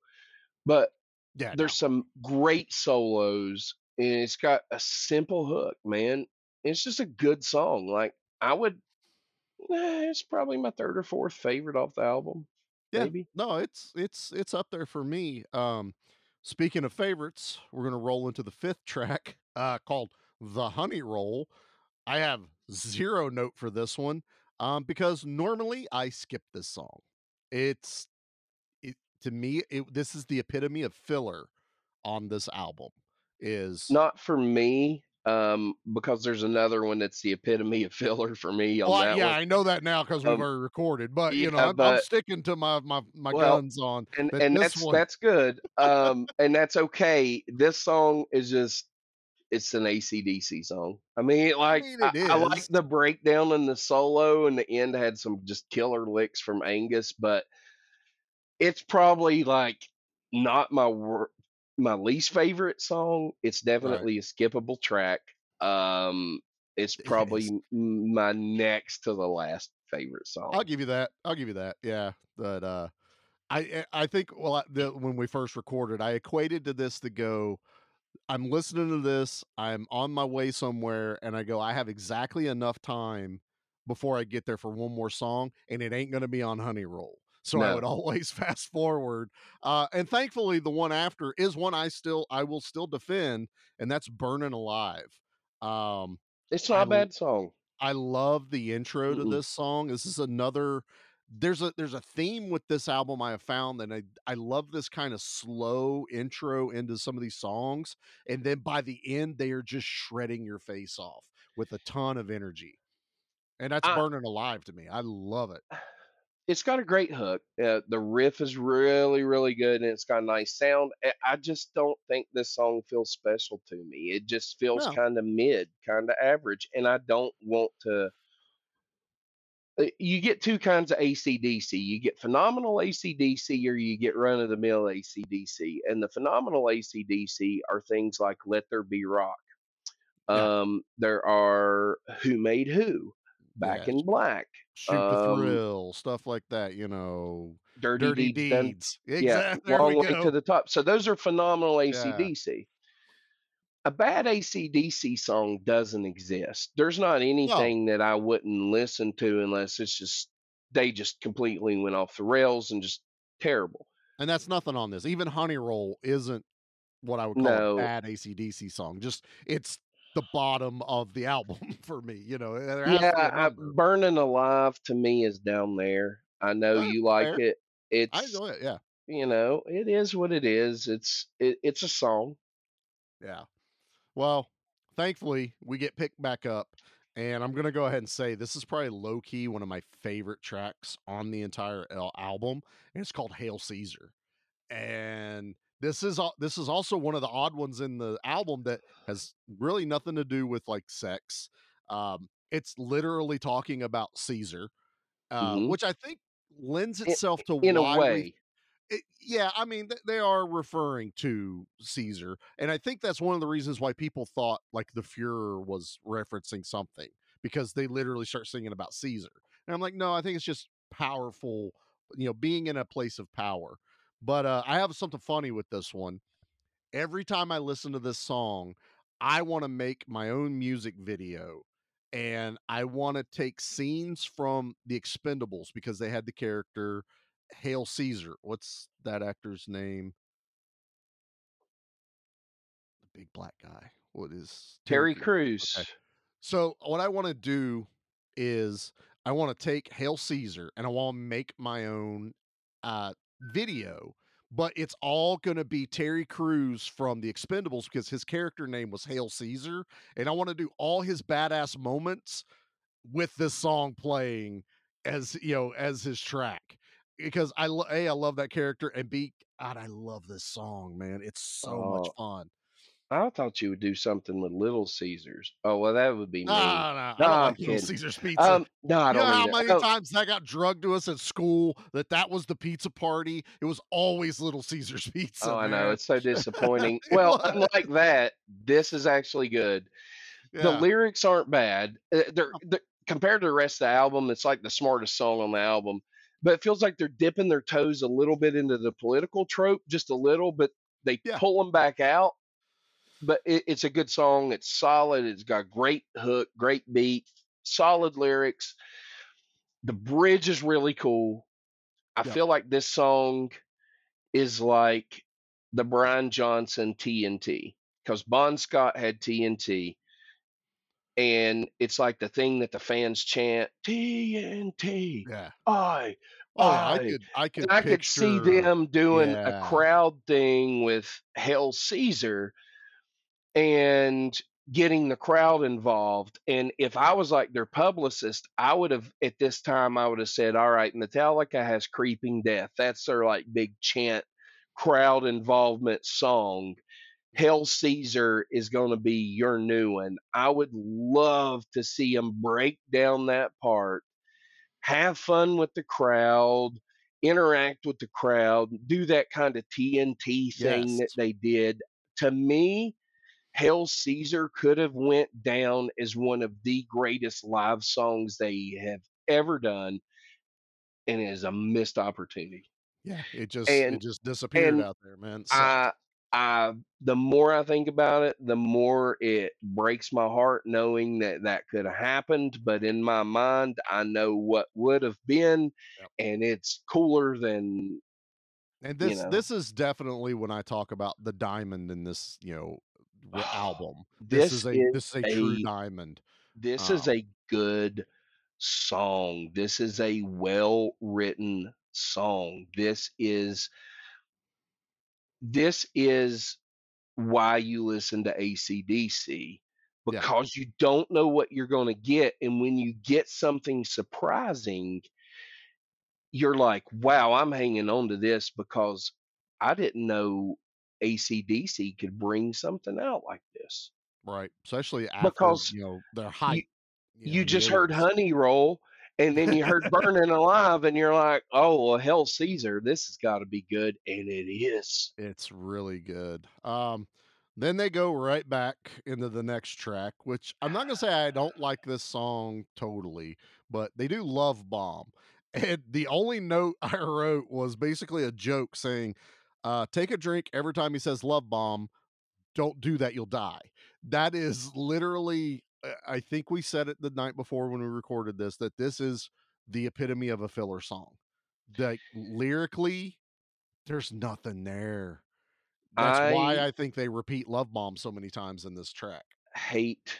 but Yeah, there's some great solos, and it's got a simple hook, man. It's just a good song. Like I would, eh, it's probably my third or fourth favorite off the album. Yeah, Maybe. no, it's it's it's up there for me. Um, speaking of favorites, we're gonna roll into the fifth track, uh, called "The Honey Roll." I have zero note for this one, um, because normally I skip this song. It's it to me. It, this is the epitome of filler on this album. Is Not for me, um, because there's another one that's the epitome of filler for me on well, that yeah, one. I know that now because we've Um, already recorded. But you know, I'm, I'm sticking to my my my Well, guns on and and this that's one. that's good. Um, and that's okay. This song is just it's an ACDC song. I mean, like mean, I, it I like the breakdown and the solo, and the end had some just killer licks from Angus, but it's probably like not my wor- my least favorite song. It's definitely a skippable track. Um, it's probably m- my next to the last favorite song. I'll give you that. I'll give you that. Yeah, but uh, I I I think well I, the, when we first recorded, I equated to this to go. I'm listening to this. I'm on my way somewhere, and I go. I have exactly enough time before I get there for one more song, and it ain't going to be on Honey Roll. So I would always fast forward. Uh, and thankfully, the one after is one I still I will still defend, and that's Burning Alive. Um, It's not I a bad song. I love the intro to Mm-mm. this song. This is another there's a there's a theme with this album I have found and I I love this kind of slow intro into some of these songs and then by the end they are just shredding your face off with a ton of energy. And that's I- burning alive to me. I love it. it's got a great hook. Uh, the riff is really, really good, and it's got a nice sound. I- I just don't think this song feels special to me. It just feels No. kind of mid, kind of average, and I don't want to. Uh, You get two kinds of ACDC. You get phenomenal ACDC, or you get run of the mill ACDC. And the phenomenal ACDC are things like "Let There Be Rock." Yeah. Um, there are "Who Made Who," "Back Yeah, in Black," Shoot the um, thrill, stuff like that, you know. dirty, Dirty deeds, deeds. yeah, Exact- there long we way go. to the top. So those are phenomenal ACDC. A bad ACDC song doesn't exist. There's not anything that I wouldn't listen to unless it's just they just completely went off the rails and just terrible. And that's nothing on this. Even Honey Roll isn't what I would call No. a bad ACDC song. Just it's the bottom of the album for me. You know, there has to be Yeah, I. Burning Alive to me is down there. I know Eh, you like fair. it. It's I enjoy it. Yeah, you know it is what it is. It's it, it's a song. yeah. Well, thankfully we get picked back up, and I'm gonna go ahead and say this is probably low key one of my favorite tracks on the entire al- album, and it's called "Hail Caesar." And this is this is also one of the odd ones in the album that has really nothing to do with like sex. Um, it's literally talking about Caesar, uh, Mhm. which I think lends In- itself to in a why we- way. It, yeah, I mean, th- they are referring to Caesar, and I think that's one of the reasons why people thought like the Furor was referencing something because they literally start singing about Caesar. And I'm like, no, I think it's just powerful, you know, being in a place of power. But uh, I have something funny with this one. Every time I listen to this song, I want to make my own music video and I want to take scenes from the Expendables because they had the character Hail Caesar. What's that actor's name? The big black guy. What is Terry Crews. Okay. So what I want to do is I want to take Hail Caesar and I want to make my own uh, video, but it's all going to be Terry Crews from the Expendables because his character name was Hail Caesar, and I want to do all his badass moments with this song playing as you know as his track because I lo- a I love that character and b God I love this song man it's so much Oh, fun. I thought you would do something with Little Caesars. Oh well, that would be No, mean. no, I No, don't I'm like Little kidding. Caesars pizza. Um, no, I You know don't how either. many Oh, times that got drugged to us at school that that was the pizza party? It was always Little Caesars pizza. oh, I know man. it's so disappointing. It Well, was. unlike that, this is actually good. The Yeah. lyrics aren't bad. Uh, They're, they're compared to the rest of the album. It's like the smartest song on the album, but it feels like they're dipping their toes a little bit into the political trope, just a little, but they pull them back out. But it, it's a good song. It's solid. It's got great hook, great beat, solid lyrics. The bridge is really cool. I Yeah. feel like this song is like the Brian Johnson TNT because Bon Scott had TNT, and it's like the thing that the fans chant TNT. Yeah. I, Oh, I I, could I could I could see them doing a crowd thing with Hail Caesar and getting the crowd involved. And if I was like their publicist, I would have at this time I would have said, "All right, Metallica has Creeping Death. That's their like big chant crowd involvement song. Hail Caesar is going to be your new one. I would love to see them break down that part, have fun with the crowd, interact with the crowd, do that kind of TNT thing that they did. To me, Hail Caesar could have went down as one of the greatest live songs they have ever done, and it is a missed opportunity. Yeah, it just And it just disappeared out there, man. Sucked. I I the more I think about it, the more it breaks my heart knowing that that could have happened. But in my mind, I know what would have been, and it's cooler than And you this know. this is definitely when I talk about the diamond in this, you know, r- album. This, This is a is this is a true diamond. this is Um, a good song. This is a well written song. This is this is why you listen to ACDC Yeah. because you don't know what you're going to get. And when you get something surprising, you're like, wow, I'm hanging on to this because I didn't know ACDC could bring something out like this. right. Especially after, Because you know, their you, hype. You know, you just heard Honey Roll and then you heard Burning Alive and you're like, oh, well, hell, Caesar, this has got to be good. And it is. It's really good. Um, then they go right back into the next track, which I'm not gonna say I don't like this song totally, but they do Love Bomb. And the only note I wrote was basically a joke saying, uh, take a drink every time he says love bomb. Don't do that, you'll die. That is literally, I think we said it the night before when we recorded this, that this is the epitome of a filler song. Like lyrically, there's nothing there. That's why I I think they repeat Love Bomb so many times in this track. hate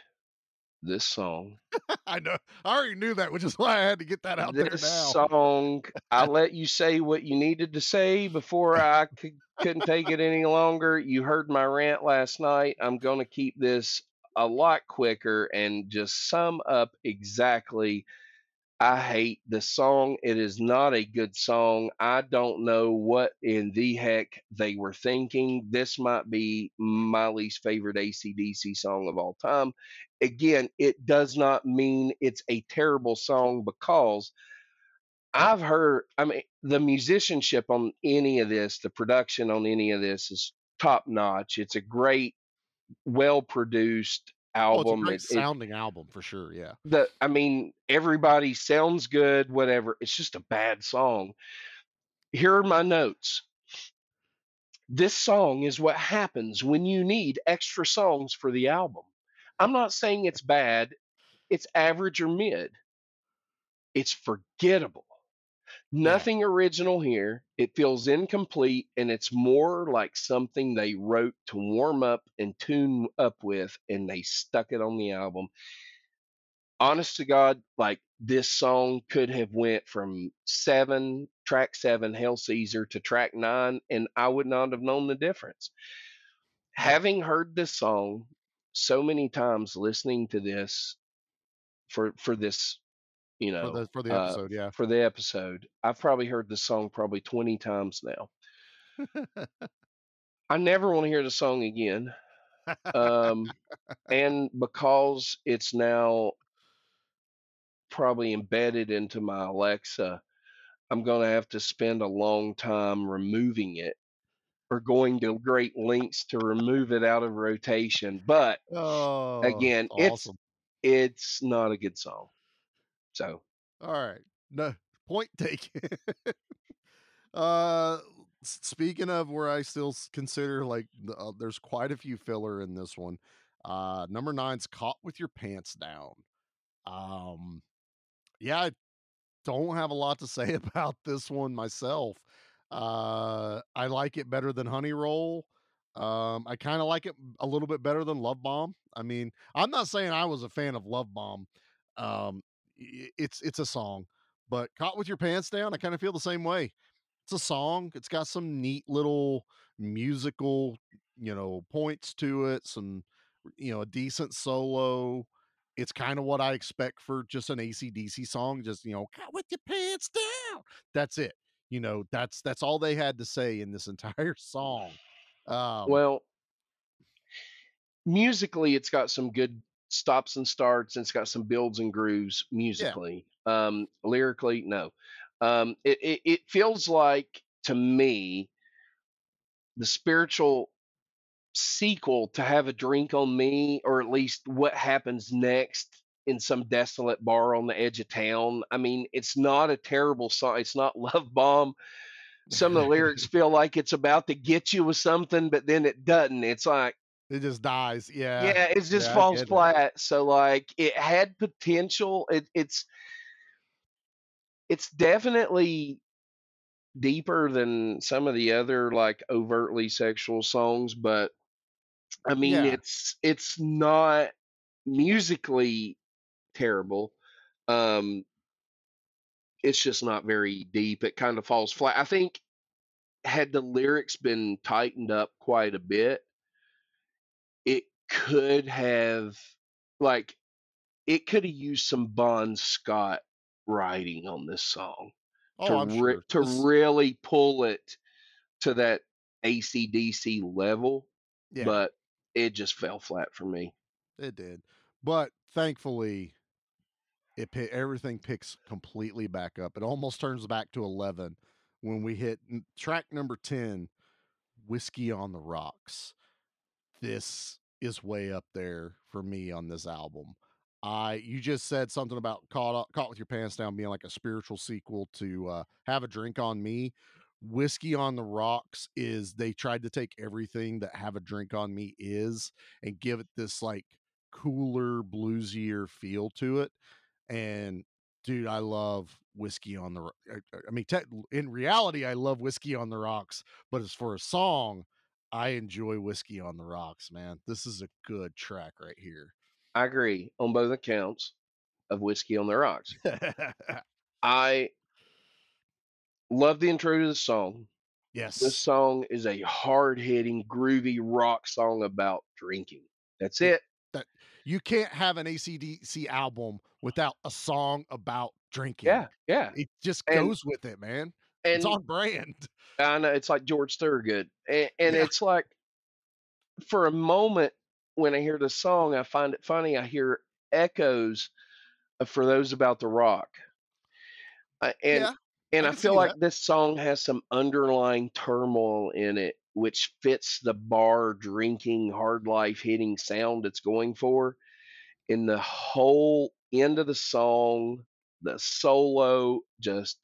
this song. I know. I already knew that, which is why I had to get that out there This now. song, I let you say what you needed to say before I could, couldn't take it any longer. You heard my rant last night. I'm going to keep this a lot quicker and just sum up exactly. I hate the song. It is not a good song. I don't know what in the heck they were thinking. This might be my least favorite ACDC song of all time. Again, it does not mean it's a terrible song because I've heard, I mean, the musicianship on any of this, the production on any of this is top notch. It's a great, well produced Oh, it's a album. great It- it- sounding album for sure. Yeah. the I mean, everybody sounds good, whatever. It's just a bad song. Here are my notes. This song is what happens when you need extra songs for the album. I'm not saying it's bad, it's average or mid. It's forgettable. Nothing original here. It feels incomplete and it's more like something they wrote to warm up and tune up with and they stuck it on the album honest to God, like this song could have went from seven, track seven, Hail Caesar to track nine, and I would not have known the difference. Having heard this song so many times, listening to this for for this, you know, For the for the uh, episode, yeah. for the episode, I've probably heard the song probably twenty times now. I never want to hear the song again. Um, and because it's now probably embedded into my Alexa, I'm going to have to spend a long time removing it or going to great lengths to remove it out of rotation. But Oh, again, awesome. it's it's not a good song. So All right. No point taken. uh speaking of where I still consider like uh, there's quite a few filler in this one. Uh number nine's caught with your pants down. Um yeah, I don't have a lot to say about this one myself. Uh I like it better than Honey Roll. Um I kind of like it a little bit better than Love Bomb. I mean, I'm not saying I was a fan of Love Bomb. Um it's it's a song, but Caught with Your Pants Down, I kind of feel the same way. It's a song. It's got some neat little musical, you know, points to it, some you know, a decent solo. It's kind of what I expect for just an ACDC song, just you know, Caught with your pants down. That's it. You know, that's that's all they had to say in this entire song. Um well, musically, it's got some good stops and starts, and it's got some builds and grooves musically. Um, lyrically, no. Um, it, it it feels like to me the spiritual sequel to have a drink on me, or at least what happens next in some desolate bar on the edge of town. I mean, it's not a terrible song. It's not Love Bomb. Some of the lyrics feel like it's about to get you with something, but then it doesn't. It's like it just dies. Yeah. yeah, it just Yeah, falls get it. flat. So like it had potential. It, it's it's definitely deeper than some of the other like overtly sexual songs, but I mean Yeah. it's it's not musically terrible. Um it's just not very deep. It kind of falls flat. I think had the lyrics been tightened up quite a bit, it could have like it could have used some Bon Scott writing on this song Oh, to I'm re- sure. to This- really pull it to that ACDC level, Yeah. but it just fell flat for me. It did. But thankfully, it everything picks completely back up. It almost turns back to 11 when we hit track number 10, Whiskey on the Rocks. This is way up there for me on this album. I you just said something about caught up, caught with your pants down being like a spiritual sequel to uh, Have a Drink on Me. Whiskey on the Rocks is they tried to take everything that Have a Drink on Me is and give it this like cooler, bluesier feel to it. And dude, I love Whiskey on the I, I- I mean, te- in reality, I love Whiskey on the Rocks, but as for a song, I enjoy Whiskey on the Rocks, man. This is a good track right here. I agree on both accounts of Whiskey on the Rocks. I love the intro to the song. yes. This song is a hard hitting, groovy rock song about drinking. That's it. that you can't have an ACDC album without a song about drinking. Yeah, yeah. It just And- goes with it, man. And it's on brand. I know it's like George Thorogood, and, and Yeah. it's like for a moment when I hear the song, I find it funny. I hear echoes of for those about the rock, uh, and Yeah, and I I, feel like that. this song has some underlying turmoil in it, which fits the bar drinking, hard life hitting sound it's going for. In the whole end of the song, the solo, just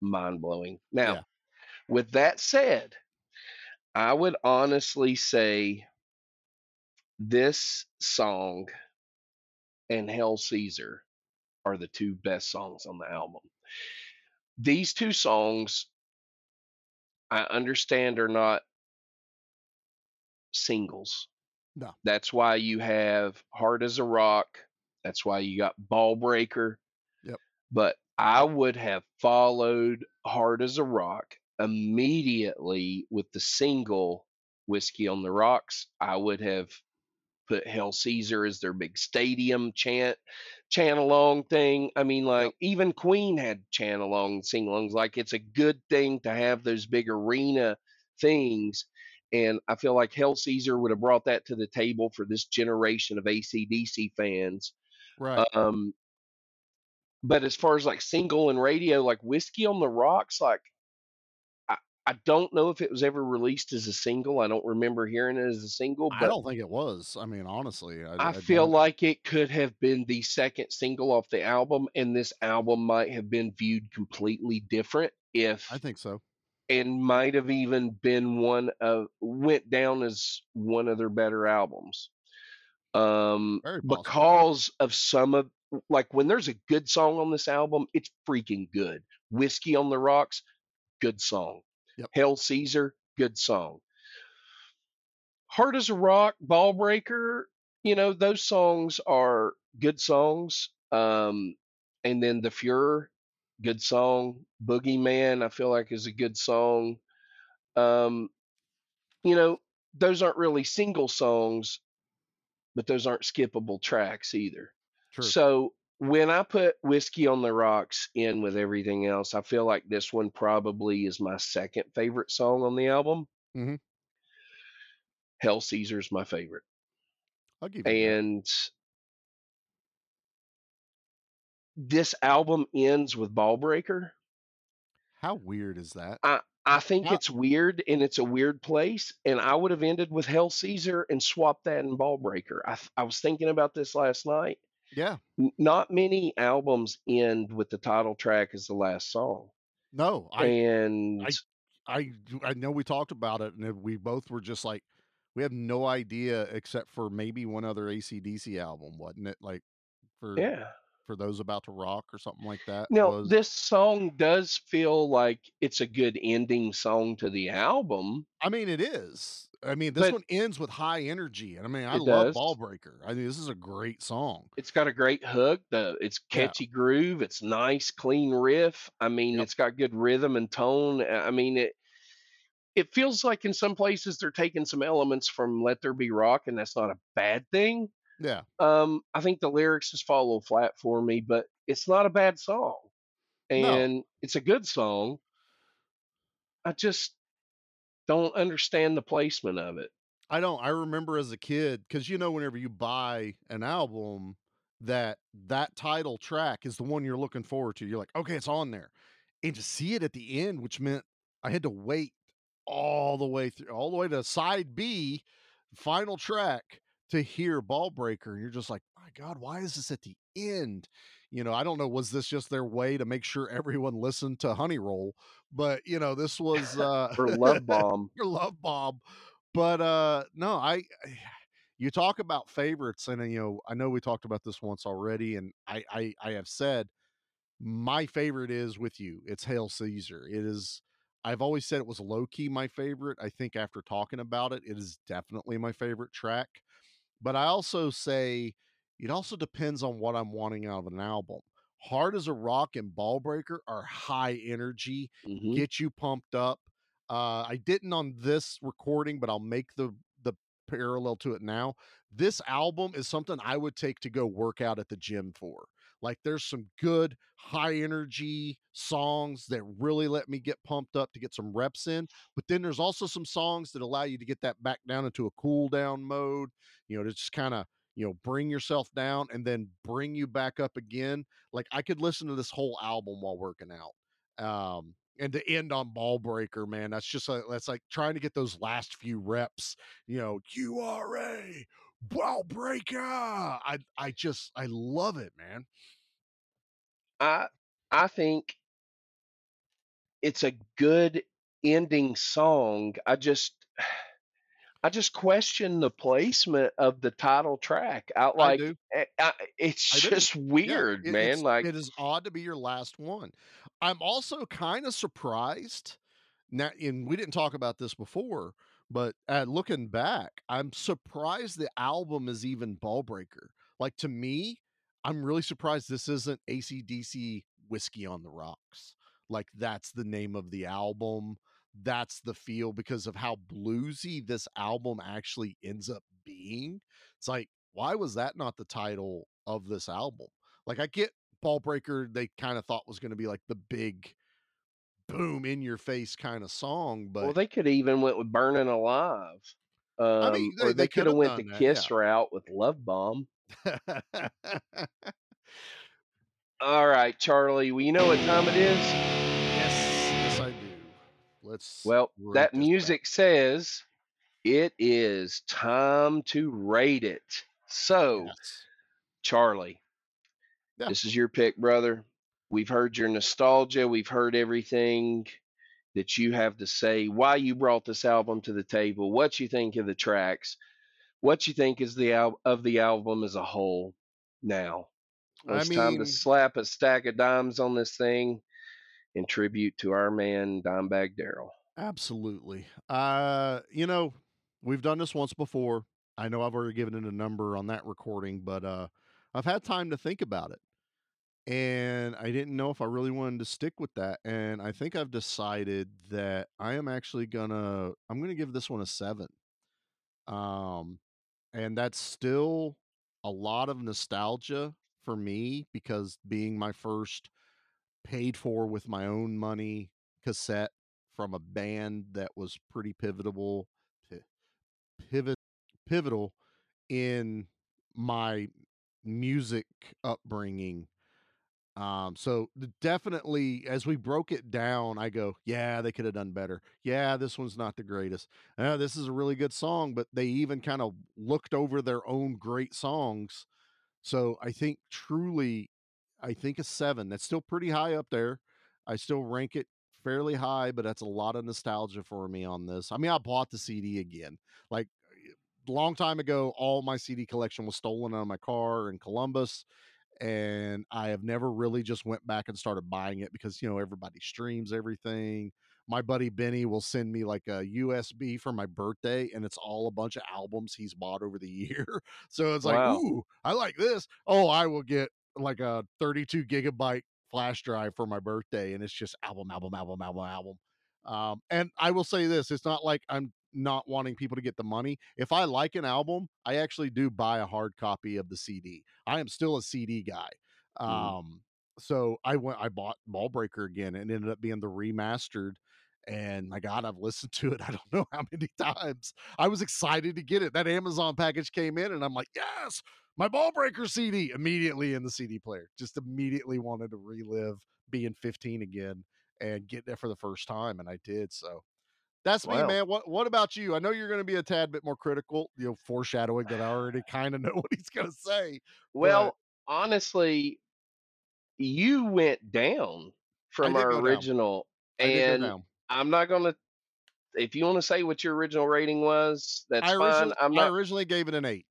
mind blowing. Now, Yeah. with that said, I would honestly say this song and Hail Caesar are the two best songs on the album. These two songs, I understand, are not singles. No. That's why you have Hard as a Rock. That's why you got Ballbreaker. Yep. But I would have followed Hard as a Rock immediately with the single Whiskey on the Rocks. I would have put Hail Caesar as their big stadium chant chant along thing. I mean, like even Queen had chant along sing alongs. Like it's a good thing to have those big arena things. And I feel like Hail Caesar would have brought that to the table for this generation of ACDC fans. Right. Um, but as far as like single and radio, like Whiskey on the Rocks, like I, I don't know if it was ever released as a single. I don't remember hearing it as a single, I but don't think it was. I mean, honestly, I, I feel don't- like it could have been the second single off the album, and this album might have been viewed completely different if I think so. and might have even been one of went down as one of their better albums. Um Very possible. because of some of like when there's a good song on this album, it's freaking good. Whiskey on the Rocks, good song. Yep. Hail Caesar, good song. Hard as a Rock, Ballbreaker, you know, those songs are good songs. Um, and then The Furor, good song. Boogeyman, I feel like is a good song. Um, you know, those aren't really single songs, but those aren't skippable tracks either. True. So when I put Whiskey on the Rocks in with everything else, I feel like this one probably is my second favorite song on the album. Mhm. Hail Caesar's my favorite. I'll give you that. And this album ends with Ballbreaker. How weird is that? I I think How- it's weird and it's a weird place. And I would have ended with Hail Caesar and swapped that in Ballbreaker. I I was thinking about this last night. Yeah. Not many albums end with the title track as the last song. No, I and I I I know we talked about it, and we both were just like, we have no idea except for maybe one other ACDC album, wasn't it? Like for yeah. for those about to rock or something like that. No, was, this song does feel like it's a good ending song to the album. I mean, it is. I mean, this But- one ends with high energy, and I mean, I love does. Ballbreaker. I mean, this is a great song. It's got a great hook. The it's Yeah. catchy groove. It's nice, clean riff. I mean, Yep. it's got good rhythm and tone. I mean, it it feels like in some places they're taking some elements from Let There Be Rock, and that's not a bad thing. Yeah, Um, I think the lyrics just fall a little flat for me, but it's not a bad song, No. and it's a good song. I just don't understand the placement of it. I don't. I remember as a kid because you know, whenever you buy an album, that that title track is the one you're looking forward to. You're like, okay, it's on there, and to see it at the end, which meant I had to wait all the way through, all the way to side B, final track to hear Ballbreaker, and you're just like, my God, why is this at the end? You know, I don't know. Was this just their way to make sure everyone listened to Honey Roll? But you know, this was uh, Or Love Bomb. or Love Bomb. But uh no, I you talk about favorites and uh, you know, I know we talked about this once already and I I I have said my favorite is with you. It's Hail Caesar. It is I've always said it was low key my favorite. I think after talking about it, it is definitely my favorite track. But I also say it also depends on what I'm wanting out of an album. Hard as a Rock and Ballbreaker are high energy, Mhm. get you pumped up. Uh, I didn't on this recording, but I'll make the the parallel to it now. This album is something I would take to go work out at the gym for. Like there's some good high energy songs that really let me get pumped up to get some reps in, but then there's also some songs that allow you to get that back down into a cool down mode, you know, to just kind of you know bring yourself down and then bring you back up again like i could listen to this whole album while working out um and to end on ballbreaker man that's just like that's like trying to get those last few reps you know qra Ballbreaker. I I just I love it, man. I I think it's a good ending song. I just I just question the placement of the title track. Out I like do. eh, I, it's I just Yeah, weird, it, man. Like it is odd to be your last one. I'm also kind of surprised. Now, and we didn't talk about this before, but uh, looking back, I'm surprised the album is even Ballbreaker. Like to me, I'm really surprised this isn't ACDC Whiskey on the Rocks. Like that's the name of the album. That's the feel because of how bluesy this album actually ends up being. It's like, why was that not the title of this album? Like I get Ballbreaker, they kind of thought was going to be like the big boom in your face kind of song, but well, they could even went with Burning Alive. Um, I mean, they, or they they could have went the that, Kiss route with Love Bomb. All right, Charlie. Well, you know what time it is? Let's Well, that music says it is time to rate it. So, Yes. Charlie, Yeah. this is your pick, brother. We've heard your nostalgia. We've heard everything that you have to say, why you brought this album to the table, what you think of the tracks, what you think is the al- of the album as a whole. Now, I it's time to slap a stack of dimes on this thing in tribute to our man Dimebag Darrell. absolutely. Uh, you know, we've done this once before. I know I've already given it a number on that recording, but uh I've had time to think about it. And I didn't know if I really wanted to stick with that. And I think I've decided that I am actually gonna I'm gonna give this one a seven. Um, and that's still a lot of nostalgia for me because being my first paid for with my own money cassette from a band that was pretty pivotal pi- pivot pivotal in my music upbringing um, so definitely as we broke it down, I go, yeah, they could have done better. Yeah, this one's not the greatest. Uh, this is a really good song, but they even kind of looked over their own great songs. So I think truly, I think a seven. That's still pretty high up there. I still rank it fairly high, but that's a lot of nostalgia for me on this. I mean, I bought the CD again. Like a long time ago, all my CD collection was stolen out of my car in Columbus and I have never really just went back and started buying it because you know everybody streams everything. My buddy Benny will send me like a USB for my birthday, and it's all a bunch of albums he's bought over the year. So it's like, Wow. ooh, I like this. Oh, I will get like a 32 gigabyte flash drive for my birthday, and it's just album, album, album, album, album. Um, and I will say this: it's not like I'm not wanting people to get the money. If I like an album, I actually do buy a hard copy of the CD. I am still a CD guy. Mhm. Um, so I went, I bought Ballbreaker again and ended up being the remastered. And my God, I've listened to it. I don't know how many times. I was excited to get it. That Amazon package came in, and I'm like, yes, my Ballbreaker CD immediately in the CD player. Just immediately wanted to relive being 15 again and get there for the first time, and I did. So that's me, man. What What about you? I know you're going to be a tad bit more critical, you know, foreshadowing that I already kind of know what he's going to say. But Well, honestly, you went down from our original, I did go and. I'm not gonna. If you want to say what your original rating was, that's I fine. I'm I originally gave it an eight,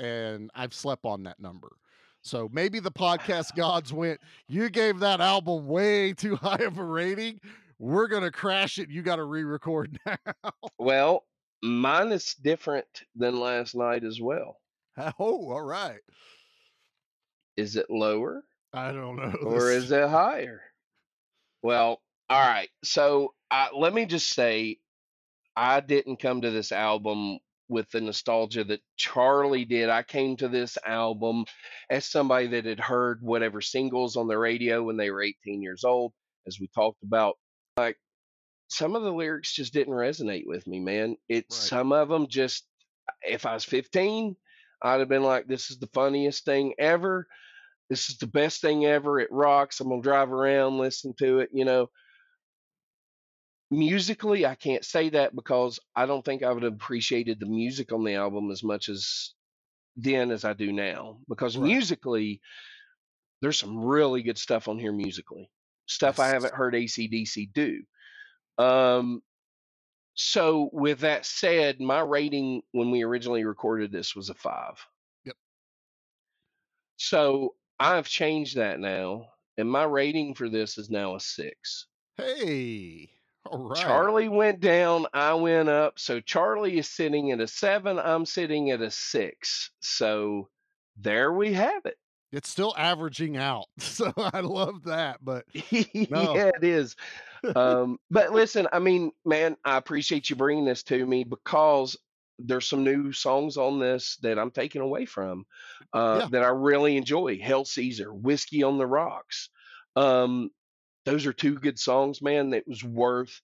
and I've slept on that number. So maybe the podcast gods went, you gave that album way too high of a rating. We're gonna crash it. You got to re-record now. Well, mine is different than last night as well. oh, all right. Is it lower I don't know. or is it higher? Well, all right. So let me just say, I didn't come to this album with the nostalgia that Charlie did. I came to this album as somebody that had heard whatever singles on the radio when they were 18 years old, as we talked about. Like some of the lyrics just didn't resonate with me, man. It Right. some of them just if I was 15, I'd have been like, this is the funniest thing ever. This is the best thing ever. It rocks. I'm gonna drive around, listen to it, you know. Musically, I can't say that because I don't think I would have appreciated the music on the album as much as then as I do now because Right. musically, there's some really good stuff on here musically. Stuff I haven't heard ACDC do. Um, so with that said, my rating when we originally recorded this was a five. Yep. So I've changed that now, and my rating for this is now a six. Hey, all right. Charlie went down, I went up. So Charlie is sitting at a seven, I'm sitting at a six. So there we have it. It's still averaging out, so I love that. But no, yeah, it is. Um, but listen, I mean, man, I appreciate you bringing this to me because there's some new songs on this that I'm taking away from uh, Yeah. that I really enjoy. Hail Caesar, Whiskey on the Rocks. Um, those are two good songs, man. That was worth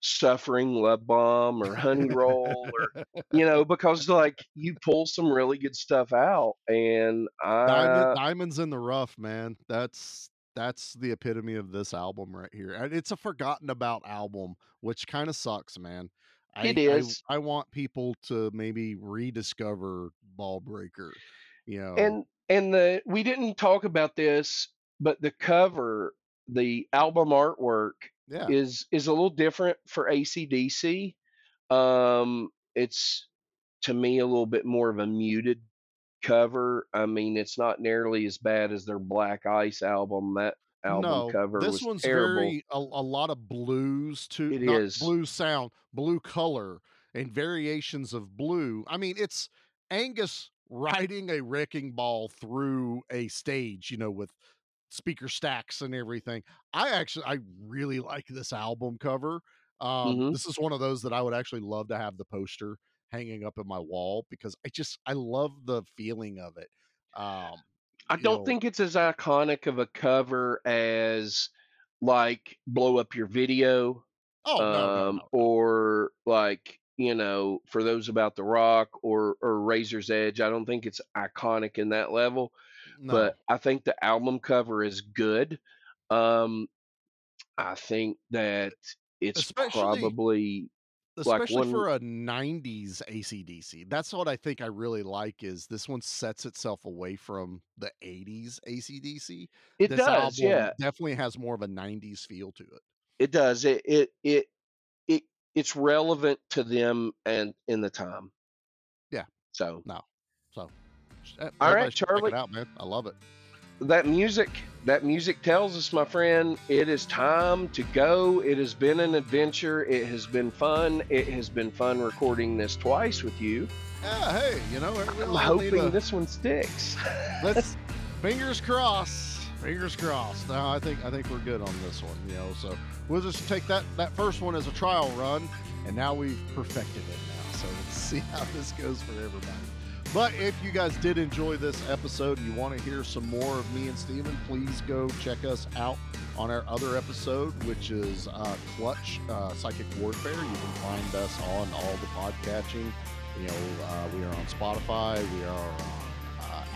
suffering love bomb or honey roll or you know because like you pull some really good stuff out and Diamond, Diamonds in the Rough, man. That's that's the epitome of this album right here. And it's a forgotten about album, which kind of sucks, man. I, it I is I want people to maybe rediscover Ballbreaker. You know, and and the we didn't talk about this but the cover the album artwork yeah, is is a little different for acdc um it's to me a little bit more of a muted cover i mean it's not nearly as bad as their black ice album that album no, cover this was one's terrible very a, a lot of blues to It is. blue sound, blue color, and variations of blue. I mean, it's Angus riding a wrecking ball through a stage, you know, with speaker stacks and everything. I actually I really like this album cover. Um Mhm. this is one of those that I would actually love to have the poster hanging up in my wall because I just I love the feeling of it. Um I don't know, think it's as iconic of a cover as like blow up your video oh no, no, um no. or like you know for those about to rock or or razor's edge i don't think it's iconic in that level No. but i think the album cover is good um i think that it's Especially probably like especially one for a 90s ACDC. That's what I think I really like is this one sets itself away from the 80s ACDC. it This does album yeah definitely has more of a 90s feel to it. it does it it it it it's relevant to them and in the time Yeah. so No. All right, Charlie. out, man. I love it. that music that music tells us my friend it is time to go it has been an adventure it has been fun it has been fun recording this twice with you Yeah, hey, you know, i'm hoping a- this one sticks let's fingers crossed. Fingers crossed. No, I think I think we're good on this one. You know, so we'll just take that that first one as a trial run, and now we've perfected it now. So let's see how this goes for everybody. But if you guys did enjoy this episode and you want to hear some more of me and Stephen, please go check us out on our other episode, which is uh, Clutch uh, Psychic Warfare. You can find us on all the podcatching. You know, uh, we are on Spotify. We are on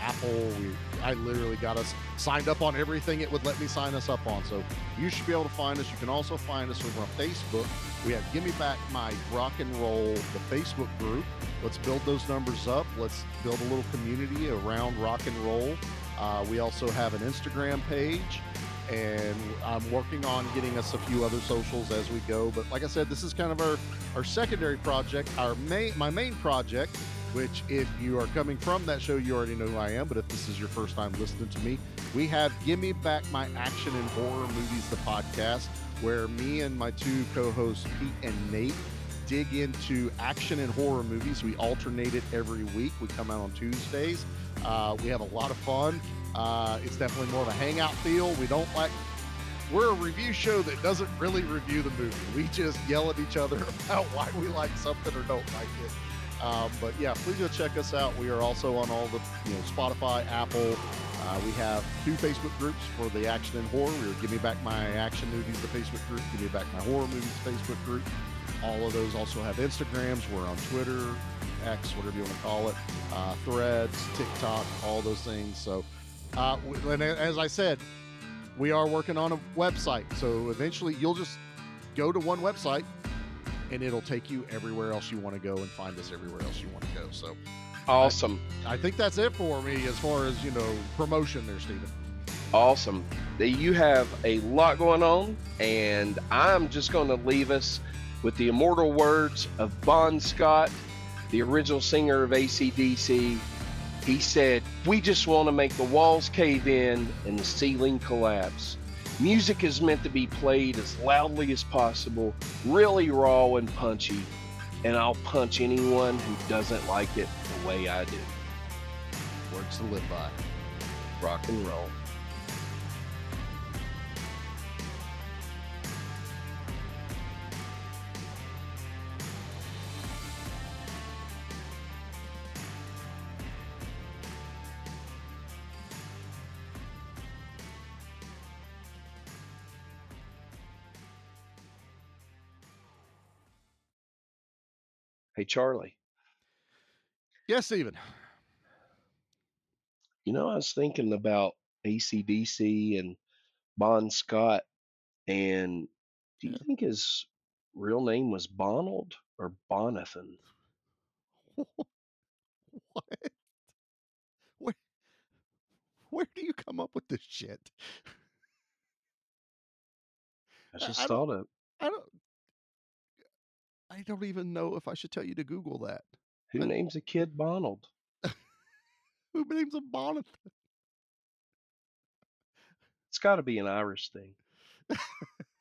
Apple. We, I literally got us signed up on everything it would let me sign us up on. So you should be able to find us. You can also find us over on Facebook. We have Gimme Back My Rock and Roll, the Facebook group. Let's build those numbers up. Let's build a little community around rock and roll. Uh, we also have an Instagram page, and I'm working on getting us a few other socials as we go. But like I said, this is kind of our our secondary project. Our main my main project which if you are coming from that show, you already know who I am. But if this is your first time listening to me, we have Gimme Back My Action and Horror Movies, the podcast, where me and my two co-hosts, Pete and Nate, dig into action and horror movies. We alternate it every week. We come out on Tuesdays. Uh, we have a lot of fun. Uh, it's definitely more of a hangout feel. We don't like we're a review show that doesn't really review the movie. We just yell at each other about why we like something or don't like it. Um, but yeah, please go check us out. We are also on all the you know Spotify, Apple. Uh, we have two Facebook groups for the action and horror. We're Give Me Back My Action Movies, the Facebook group. Give Me Back My Horror Movies, Facebook group. All of those also have Instagrams. We're on Twitter, X, whatever you want to call it, uh, Threads, TikTok, all those things. So, uh, and as I said, we are working on a website. So eventually, you'll just go to one website and it'll take you everywhere else you want to go and find us everywhere else you want to go. So Awesome. I think that's it for me as far as you know promotion there, Stephen. Awesome. You have a lot going on, and I'm just going to leave us with the immortal words of Bon Scott, the original singer of ACDC. He said, We just want to make the walls cave in and the ceiling collapse. Music is meant to be played as loudly as possible, really raw and punchy, and I'll punch anyone who doesn't like it the way I do. Words to live by. Rock and roll. Hey, Charlie. Yes, Stephen. You know, I was thinking about ACDC and Bon Scott, and do you think his real name was Bonald or Bonathan? what? Where, where do you come up with this shit? I just I thought of I don't. I don't even know if I should tell you to Google that. who I- names a kid Bonald? Who names a bonnet? It's got to be an Irish thing.